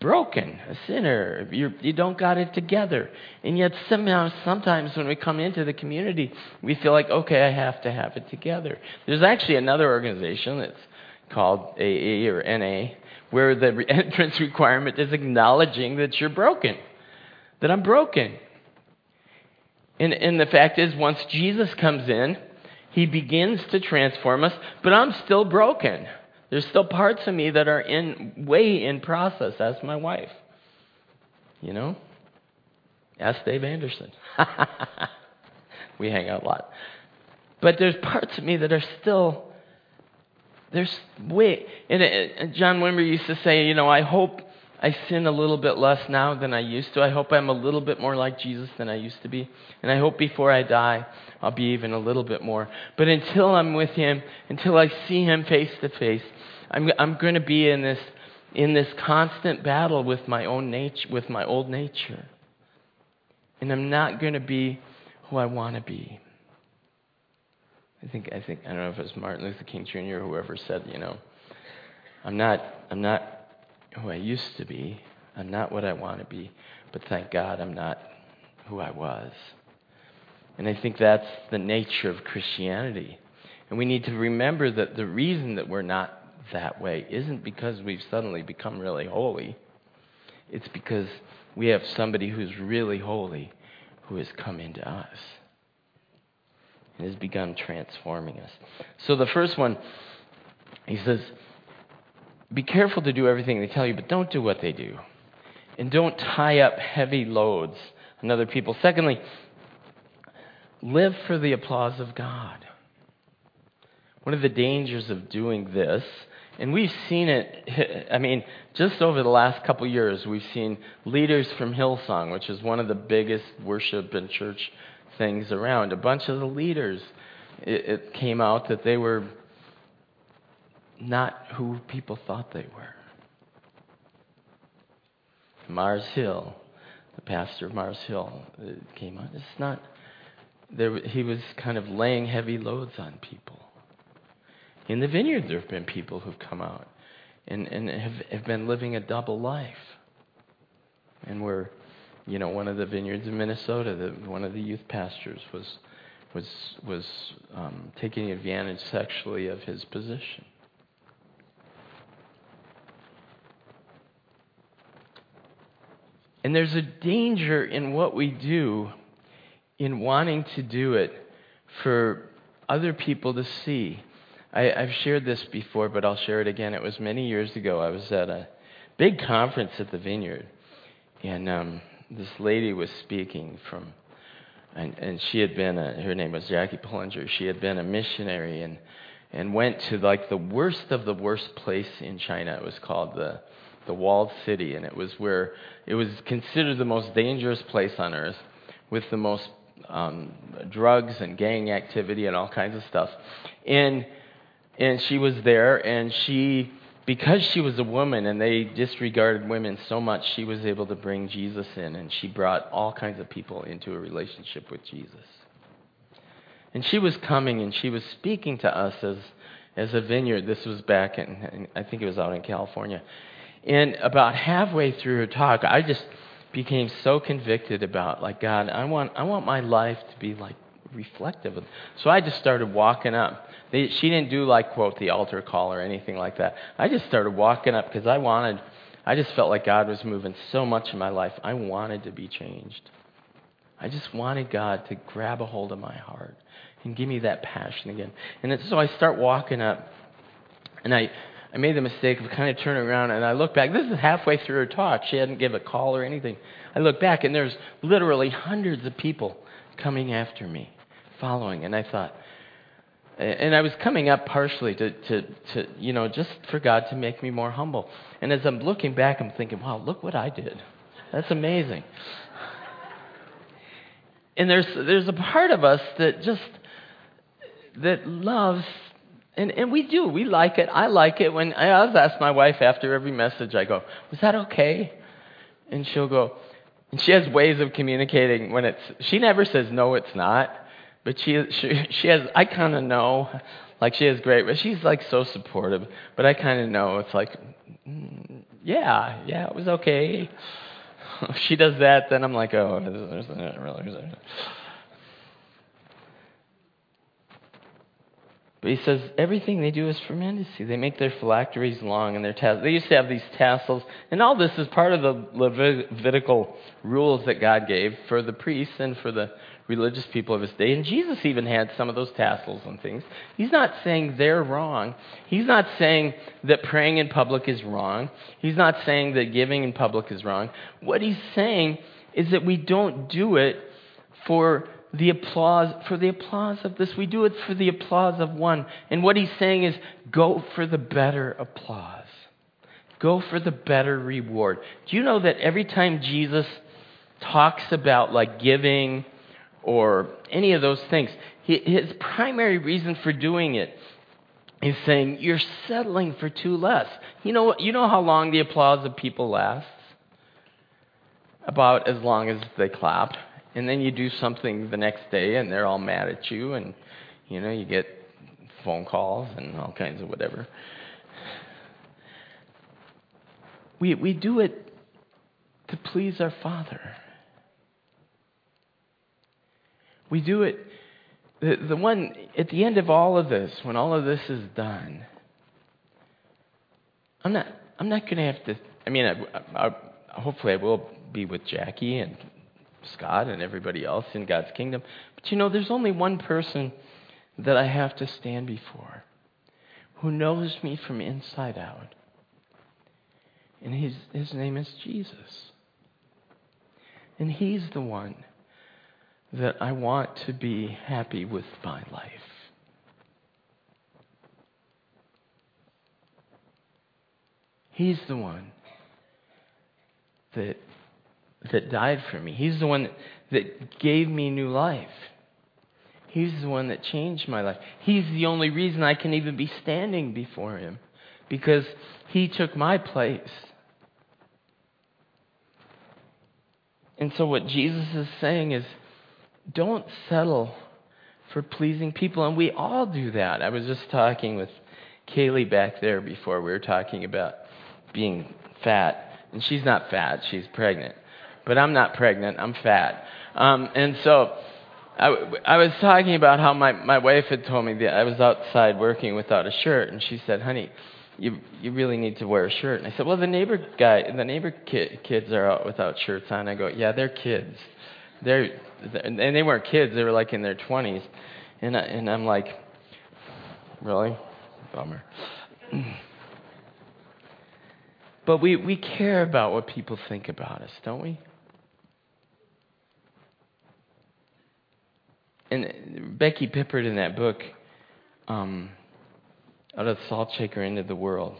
broken, a sinner. You're, you do not got it together. And yet, somehow, sometimes when we come into the community, we feel like, okay, I have to have it together. There's actually another organization that's called AA or NA, where the entrance requirement is acknowledging that you're broken, that I'm broken. And, and the fact is, once Jesus comes in, he begins to transform us, but I'm still broken. There's still parts of me that are in way in process. That's my wife. You know? Ask Dave Anderson. we hang out a lot. But there's parts of me that are still there's way and John Wimber used to say, you know, I hope I sin a little bit less now than I used to. I hope I'm a little bit more like Jesus than I used to be. And I hope before I die, I'll be even a little bit more. But until I'm with Him, until I see Him face to face, I'm, I'm going to be in this, in this constant battle with my own nature, with my old nature. And I'm not going to be who I want to be. I think, I think, I don't know if it was Martin Luther King Jr. or whoever said, you know, I'm not, I'm not who I used to be. I'm not what I want to be. But thank God I'm not who I was. And I think that's the nature of Christianity. And we need to remember that the reason that we're not that way isn't because we've suddenly become really holy. It's because we have somebody who's really holy who has come into us and has begun transforming us. So the first one, he says, be careful to do everything they tell you, but don't do what they do. And don't tie up heavy loads on other people. Secondly, live for the applause of God. One of the dangers of doing this and we've seen it, I mean, just over the last couple years, we've seen leaders from Hillsong, which is one of the biggest worship and church things around. A bunch of the leaders, it, it came out that they were not who people thought they were. Mars Hill, the pastor of Mars Hill, came out. It's not, there, he was kind of laying heavy loads on people. In the vineyard, there have been people who've come out and, and have, have been living a double life. And we're, you know, one of the vineyards in Minnesota, the, one of the youth pastors was, was, was um, taking advantage sexually of his position. And there's a danger in what we do in wanting to do it for other people to see. I, have shared this before, but I'll share it again. It was many years ago. I was at a big conference at the Vineyard, and um, this lady was speaking from, and, and she had been, a, her name was Jackie Pullinger. She had been a missionary and and went to like the worst of the worst place in China. It was called the the walled city, and it was where it was considered the most dangerous place on earth, with the most um, drugs and gang activity and all kinds of stuff. And and she was there, and she, because she was a woman and they disregarded women so much, she was able to bring Jesus in, and she brought all kinds of people into a relationship with Jesus. And she was coming and she was speaking to us as, as a vineyard. This was back in, I think it was out in California. And about halfway through her talk, I just became so convicted about, like, God, I want, I want my life to be like reflective. So I just started walking up. They, she didn't do like quote the altar call or anything like that. I just started walking up because I wanted. I just felt like God was moving so much in my life. I wanted to be changed. I just wanted God to grab a hold of my heart and give me that passion again. And so I start walking up, and I. I made the mistake of kind of turning around and I look back. This is halfway through her talk. She hadn't given a call or anything. I look back and there's literally hundreds of people coming after me following. And I thought, and I was coming up partially to, to, to, you know, just for God to make me more humble. And as I'm looking back, I'm thinking, wow, look what I did. That's amazing. And there's there's a part of us that just that loves and, and we do. We like it. I like it when I always ask my wife after every message, I go, Was that okay? And she'll go, and she has ways of communicating when it's she never says no it's not. But she she, she has I kinda know. Like she is great, but she's like so supportive. But I kinda know it's like mm, yeah, yeah, it was okay. If she does that, then I'm like, oh, there's not really. But he says everything they do is to see. They make their phylacteries long and their tassels. They used to have these tassels, and all this is part of the Levitical rules that God gave for the priests and for the religious people of his day. And Jesus even had some of those tassels and things. He's not saying they're wrong. He's not saying that praying in public is wrong. He's not saying that giving in public is wrong. What he's saying is that we don't do it for the applause for the applause of this. We do it for the applause of one. And what he's saying is go for the better applause. Go for the better reward. Do you know that every time Jesus talks about like giving or any of those things, his primary reason for doing it is saying you're settling for too less. You know you know how long the applause of people lasts? About as long as they clap and then you do something the next day and they're all mad at you and you know you get phone calls and all kinds of whatever. We we do it to please our father. We do it the, the one at the end of all of this when all of this is done i'm not i'm not going to have to i mean I, I, hopefully i will be with jackie and Scott and everybody else in God's kingdom. But you know, there's only one person that I have to stand before who knows me from inside out. And his, his name is Jesus. And he's the one that I want to be happy with my life. He's the one that that died for me. He's the one that gave me new life. He's the one that changed my life. He's the only reason I can even be standing before Him because He took my place. And so, what Jesus is saying is don't settle for pleasing people. And we all do that. I was just talking with Kaylee back there before. We were talking about being fat. And she's not fat, she's pregnant but I'm not pregnant. I'm fat. Um, and so I, I was talking about how my, my wife had told me that I was outside working without a shirt, and she said, "Honey, you you really need to wear a shirt." And I said, "Well, the neighbor guy, the neighbor ki- kids are out without shirts on." I go, "Yeah, they're kids. They're, they're and they weren't kids. They were like in their 20s." And I, and I'm like, "Really? Bummer." But we, we care about what people think about us, don't we? And Becky Pippert in that book, um, Out of the Salt Shaker into the World,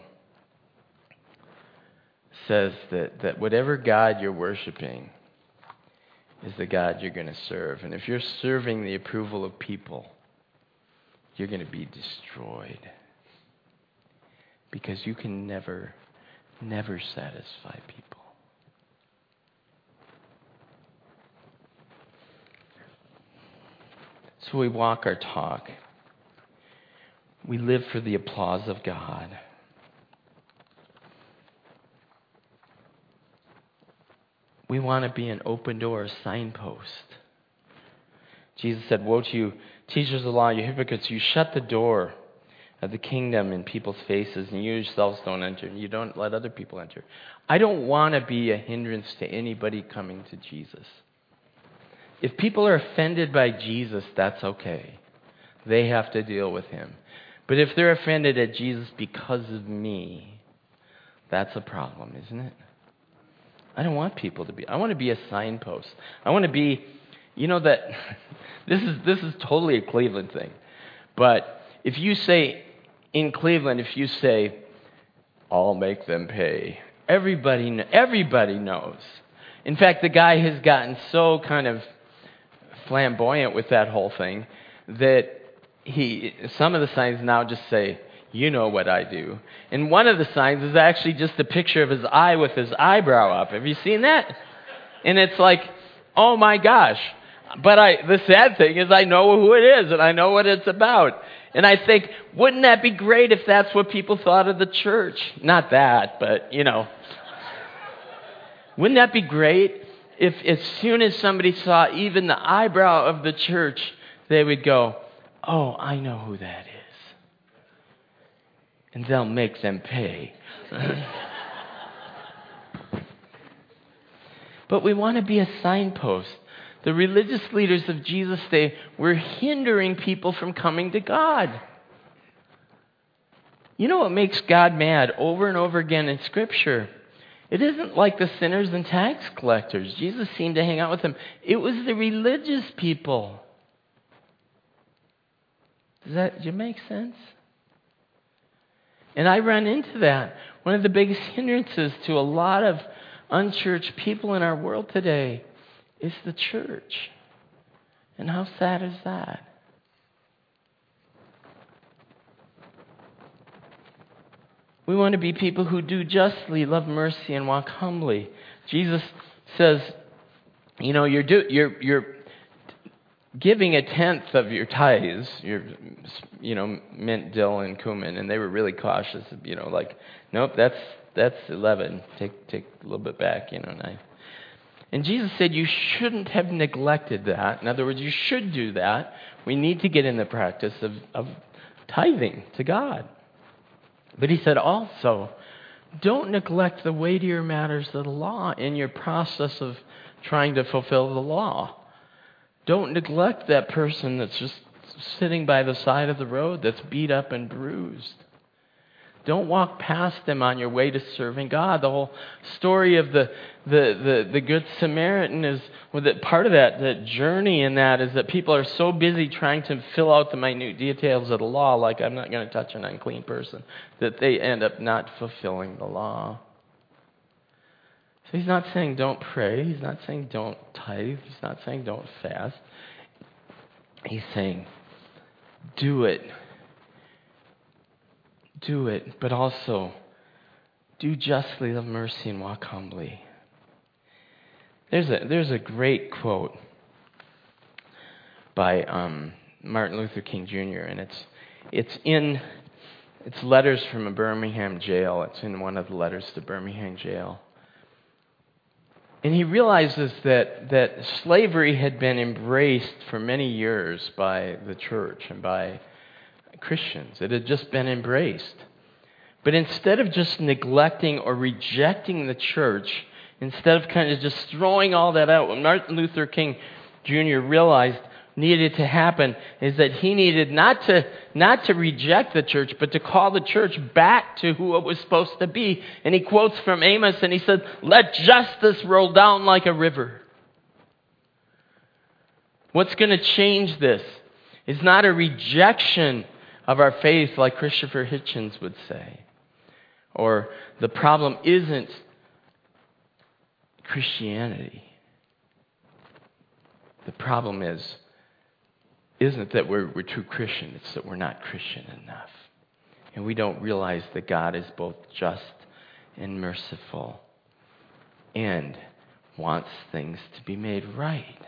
says that, that whatever God you're worshiping is the God you're going to serve. And if you're serving the approval of people, you're going to be destroyed. Because you can never, never satisfy people. So we walk our talk. We live for the applause of God. We want to be an open door signpost. Jesus said, Woe to you, teachers of the law, you hypocrites, you shut the door of the kingdom in people's faces, and you yourselves don't enter, and you don't let other people enter. I don't want to be a hindrance to anybody coming to Jesus. If people are offended by Jesus, that's okay. They have to deal with him. But if they're offended at Jesus because of me, that's a problem, isn't it? I don't want people to be. I want to be a signpost. I want to be, you know that this is this is totally a Cleveland thing. But if you say in Cleveland, if you say, "I'll make them pay," everybody everybody knows. In fact, the guy has gotten so kind of flamboyant with that whole thing that he some of the signs now just say, "You know what I do," and one of the signs is actually just a picture of his eye with his eyebrow up. Have you seen that? And it's like, oh my gosh. But I, the sad thing is, I know who it is and I know what it's about. And I think, wouldn't that be great if that's what people thought of the church? Not that, but you know. wouldn't that be great if, as soon as somebody saw even the eyebrow of the church, they would go, Oh, I know who that is. And they'll make them pay. but we want to be a signpost. The religious leaders of Jesus' day were hindering people from coming to God. You know what makes God mad over and over again in Scripture? It isn't like the sinners and tax collectors. Jesus seemed to hang out with them. It was the religious people. Does that, does that make sense? And I run into that. One of the biggest hindrances to a lot of unchurched people in our world today is the church. And how sad is that? We want to be people who do justly, love mercy, and walk humbly. Jesus says, you know, you're, do, you're, you're giving a tenth of your tithes, your, you know, mint, dill, and cumin, and they were really cautious. You know, like, nope, that's that's eleven. Take take a little bit back. You know, nine. And Jesus said you shouldn't have neglected that. In other words, you should do that. We need to get in the practice of, of tithing to God. But he said also, don't neglect the weightier matters of the law in your process of trying to fulfill the law. Don't neglect that person that's just sitting by the side of the road that's beat up and bruised. Don't walk past them on your way to serving God. The whole story of the, the, the, the Good Samaritan is well, that part of that, that journey in that is that people are so busy trying to fill out the minute details of the law, like I'm not going to touch an unclean person, that they end up not fulfilling the law. So he's not saying don't pray. He's not saying don't tithe. He's not saying don't fast. He's saying do it. Do it, but also do justly, love mercy, and walk humbly. There's a, there's a great quote by um, Martin Luther King Jr., and it's, it's in it's letters from a Birmingham jail. It's in one of the letters to Birmingham jail. And he realizes that, that slavery had been embraced for many years by the church and by Christians. It had just been embraced. But instead of just neglecting or rejecting the church, instead of kind of just throwing all that out, what Martin Luther King Jr. realized needed to happen is that he needed not to, not to reject the church, but to call the church back to who it was supposed to be. And he quotes from Amos and he said, Let justice roll down like a river. What's going to change this is not a rejection of our faith, like Christopher Hitchens would say. Or the problem isn't Christianity. The problem is isn't that we're, we're true Christian, it's that we're not Christian enough. And we don't realize that God is both just and merciful and wants things to be made right.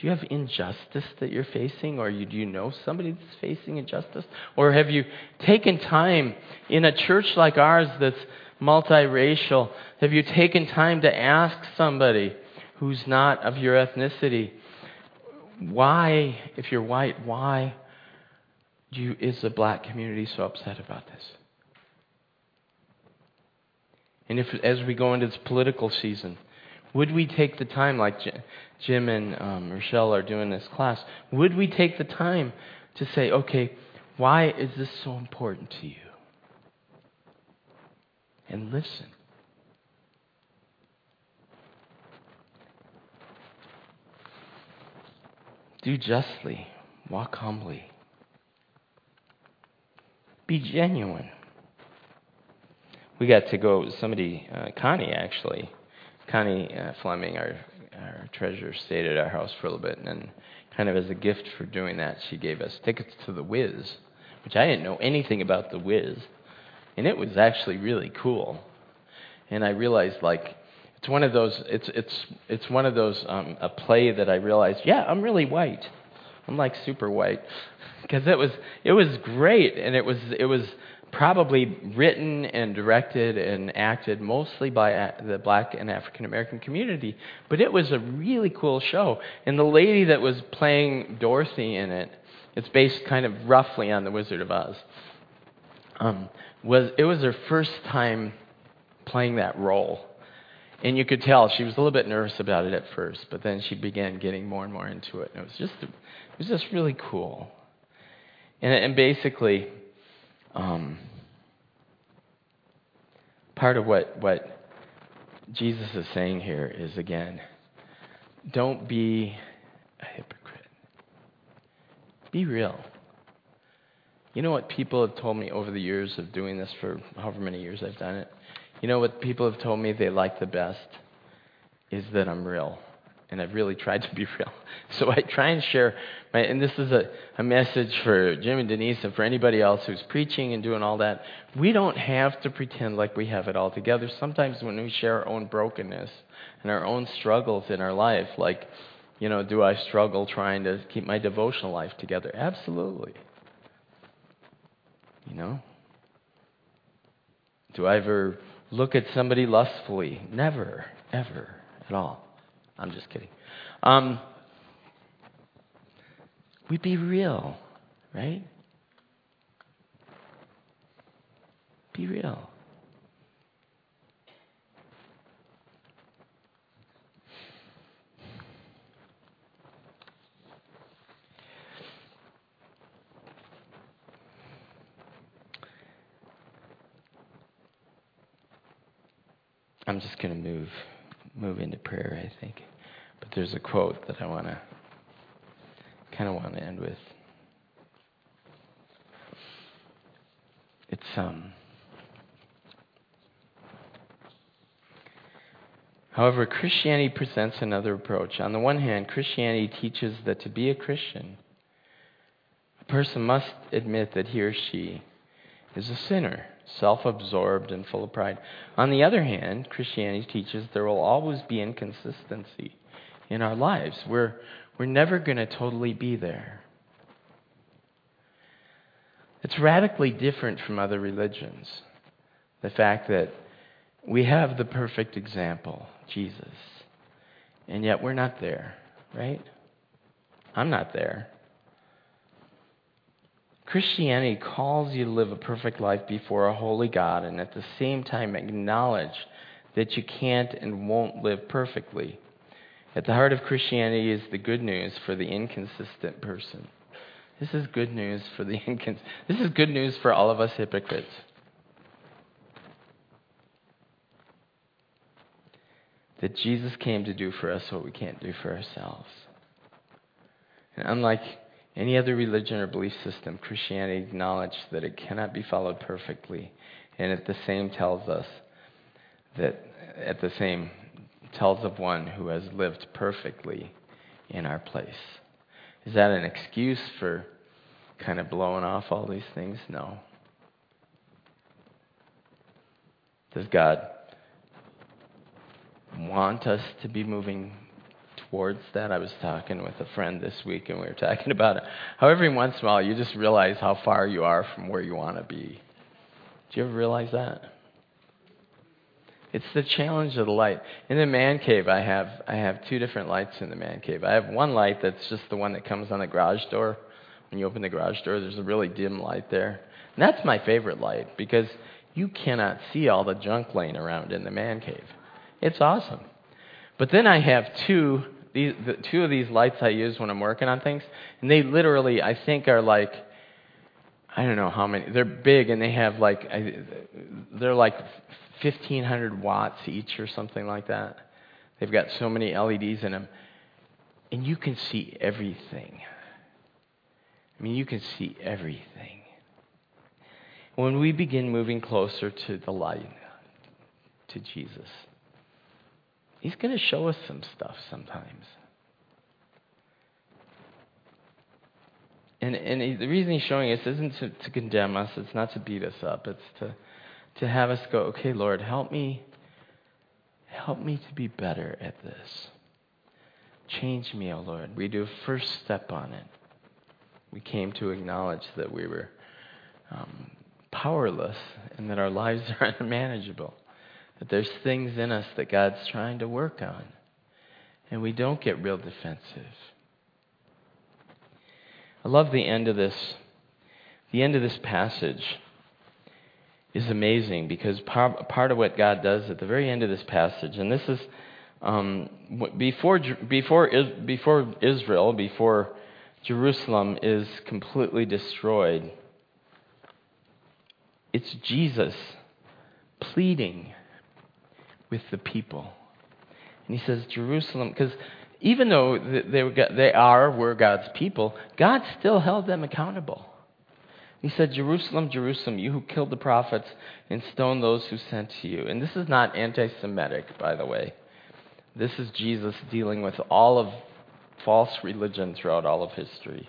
Do you have injustice that you're facing, or you, do you know somebody that's facing injustice? Or have you taken time in a church like ours that's multiracial? Have you taken time to ask somebody who's not of your ethnicity, why, if you're white, why you, is the black community so upset about this? And if, as we go into this political season, would we take the time, like Jim and um, Rochelle are doing this class, would we take the time to say, okay, why is this so important to you? And listen. Do justly, walk humbly, be genuine. We got to go, somebody, uh, Connie actually, Connie uh, Fleming, our, our treasurer, stayed at our house for a little bit, and then, kind of as a gift for doing that, she gave us tickets to the Wiz, which I didn't know anything about the Wiz, and it was actually really cool. And I realized, like, it's one of those. It's it's it's one of those um, a play that I realized. Yeah, I'm really white. I'm like super white because it was it was great, and it was it was probably written and directed and acted mostly by the black and African American community. But it was a really cool show. And the lady that was playing Dorothy in it, it's based kind of roughly on The Wizard of Oz, um, was it was her first time playing that role. And you could tell she was a little bit nervous about it at first, but then she began getting more and more into it. And it was just, it was just really cool. And, and basically, um, part of what, what Jesus is saying here is again, don't be a hypocrite. Be real. You know what people have told me over the years of doing this for however many years I've done it? You know what people have told me they like the best? Is that I'm real and I've really tried to be real. So I try and share, my, and this is a, a message for Jim and Denise and for anybody else who's preaching and doing all that. We don't have to pretend like we have it all together. Sometimes when we share our own brokenness and our own struggles in our life, like, you know, do I struggle trying to keep my devotional life together? Absolutely. You know? Do I ever look at somebody lustfully? Never, ever, at all. I'm just kidding. Um, we be real, right? Be real. I'm just going to move move into prayer, I think. There's a quote that I want to kind of want to end with. It's um However, Christianity presents another approach. On the one hand, Christianity teaches that to be a Christian, a person must admit that he or she is a sinner, self absorbed, and full of pride. On the other hand, Christianity teaches there will always be inconsistency in our lives. We're, we're never going to totally be there. It's radically different from other religions. The fact that we have the perfect example, Jesus, and yet we're not there, right? I'm not there. Christianity calls you to live a perfect life before a holy God and at the same time acknowledge that you can't and won't live perfectly. At the heart of Christianity is the good news for the inconsistent person. This is good news for the incons- This is good news for all of us hypocrites. That Jesus came to do for us what we can't do for ourselves. And unlike any other religion or belief system, Christianity acknowledges that it cannot be followed perfectly, and at the same tells us that at the same tells of one who has lived perfectly in our place. Is that an excuse for kind of blowing off all these things? No. Does God want us to be moving towards that. I was talking with a friend this week, and we were talking about it. How every once in a while you just realize how far you are from where you want to be. Do you ever realize that? It's the challenge of the light. In the man cave, I have I have two different lights in the man cave. I have one light that's just the one that comes on the garage door. When you open the garage door, there's a really dim light there. And that's my favorite light because you cannot see all the junk laying around in the man cave. It's awesome. But then I have two these the, two of these lights I use when I'm working on things, and they literally I think are like I don't know how many. They're big and they have like they're like 1500 watts each or something like that. They've got so many LEDs in them, and you can see everything. I mean, you can see everything. When we begin moving closer to the light, to Jesus, He's going to show us some stuff sometimes. And, and he, the reason he's showing us isn't to, to condemn us, it's not to beat us up, it's to, to have us go, okay, Lord, help me, help me to be better at this. Change me, O oh Lord. We do a first step on it. We came to acknowledge that we were um, powerless and that our lives are unmanageable. That there's things in us that God's trying to work on. And we don't get real defensive. I love the end of this. The end of this passage is amazing because part of what God does at the very end of this passage, and this is um, before, before, before Israel, before Jerusalem is completely destroyed, it's Jesus pleading with the people. And he says, Jerusalem, because even though they, were, they are, were God's people, God still held them accountable. He said, Jerusalem, Jerusalem, you who killed the prophets and stoned those who sent to you. And this is not anti Semitic, by the way. This is Jesus dealing with all of false religion throughout all of history.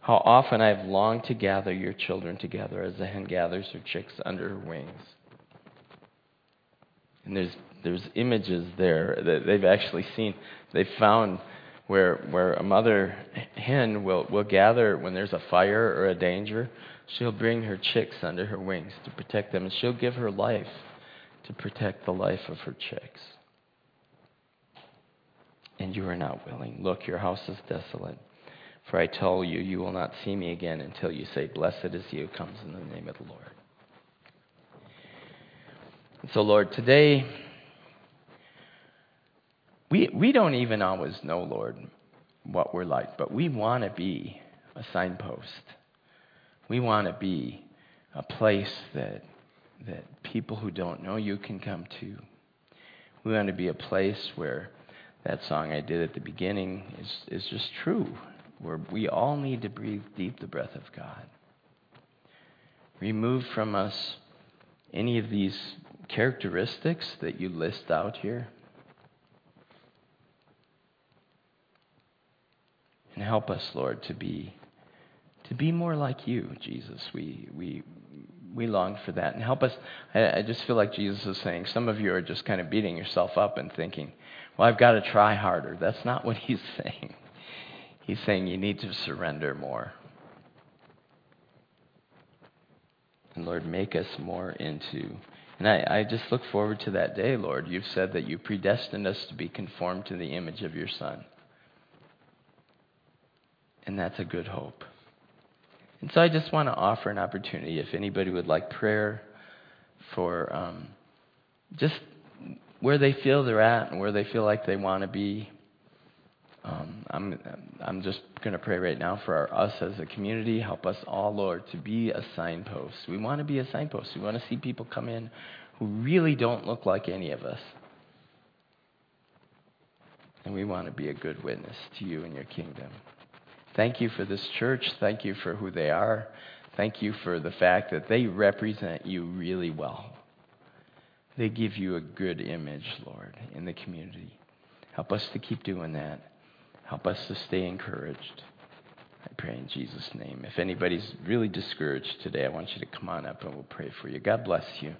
How often I have longed to gather your children together as a hen gathers her chicks under her wings. And there's there's images there that they've actually seen. They've found where where a mother hen will, will gather when there's a fire or a danger. She'll bring her chicks under her wings to protect them, and she'll give her life to protect the life of her chicks. And you are not willing. Look, your house is desolate. For I tell you, you will not see me again until you say, Blessed is he who comes in the name of the Lord. And so, Lord, today we, we don't even always know, Lord, what we're like, but we want to be a signpost. We want to be a place that, that people who don't know you can come to. We want to be a place where that song I did at the beginning is, is just true, where we all need to breathe deep the breath of God. Remove from us any of these characteristics that you list out here And help us, Lord, to be to be more like you, Jesus. We we we long for that. And help us I, I just feel like Jesus is saying some of you are just kind of beating yourself up and thinking, Well, I've got to try harder. That's not what he's saying. He's saying you need to surrender more. And Lord, make us more into. And I, I just look forward to that day, Lord. You've said that you predestined us to be conformed to the image of your Son. And that's a good hope. And so I just want to offer an opportunity if anybody would like prayer for um, just where they feel they're at and where they feel like they want to be. Um, I'm, I'm just going to pray right now for our, us as a community. Help us all, Lord, to be a signpost. We want to be a signpost. We want to see people come in who really don't look like any of us. And we want to be a good witness to you and your kingdom. Thank you for this church. Thank you for who they are. Thank you for the fact that they represent you really well. They give you a good image, Lord, in the community. Help us to keep doing that. Help us to stay encouraged. I pray in Jesus' name. If anybody's really discouraged today, I want you to come on up and we'll pray for you. God bless you.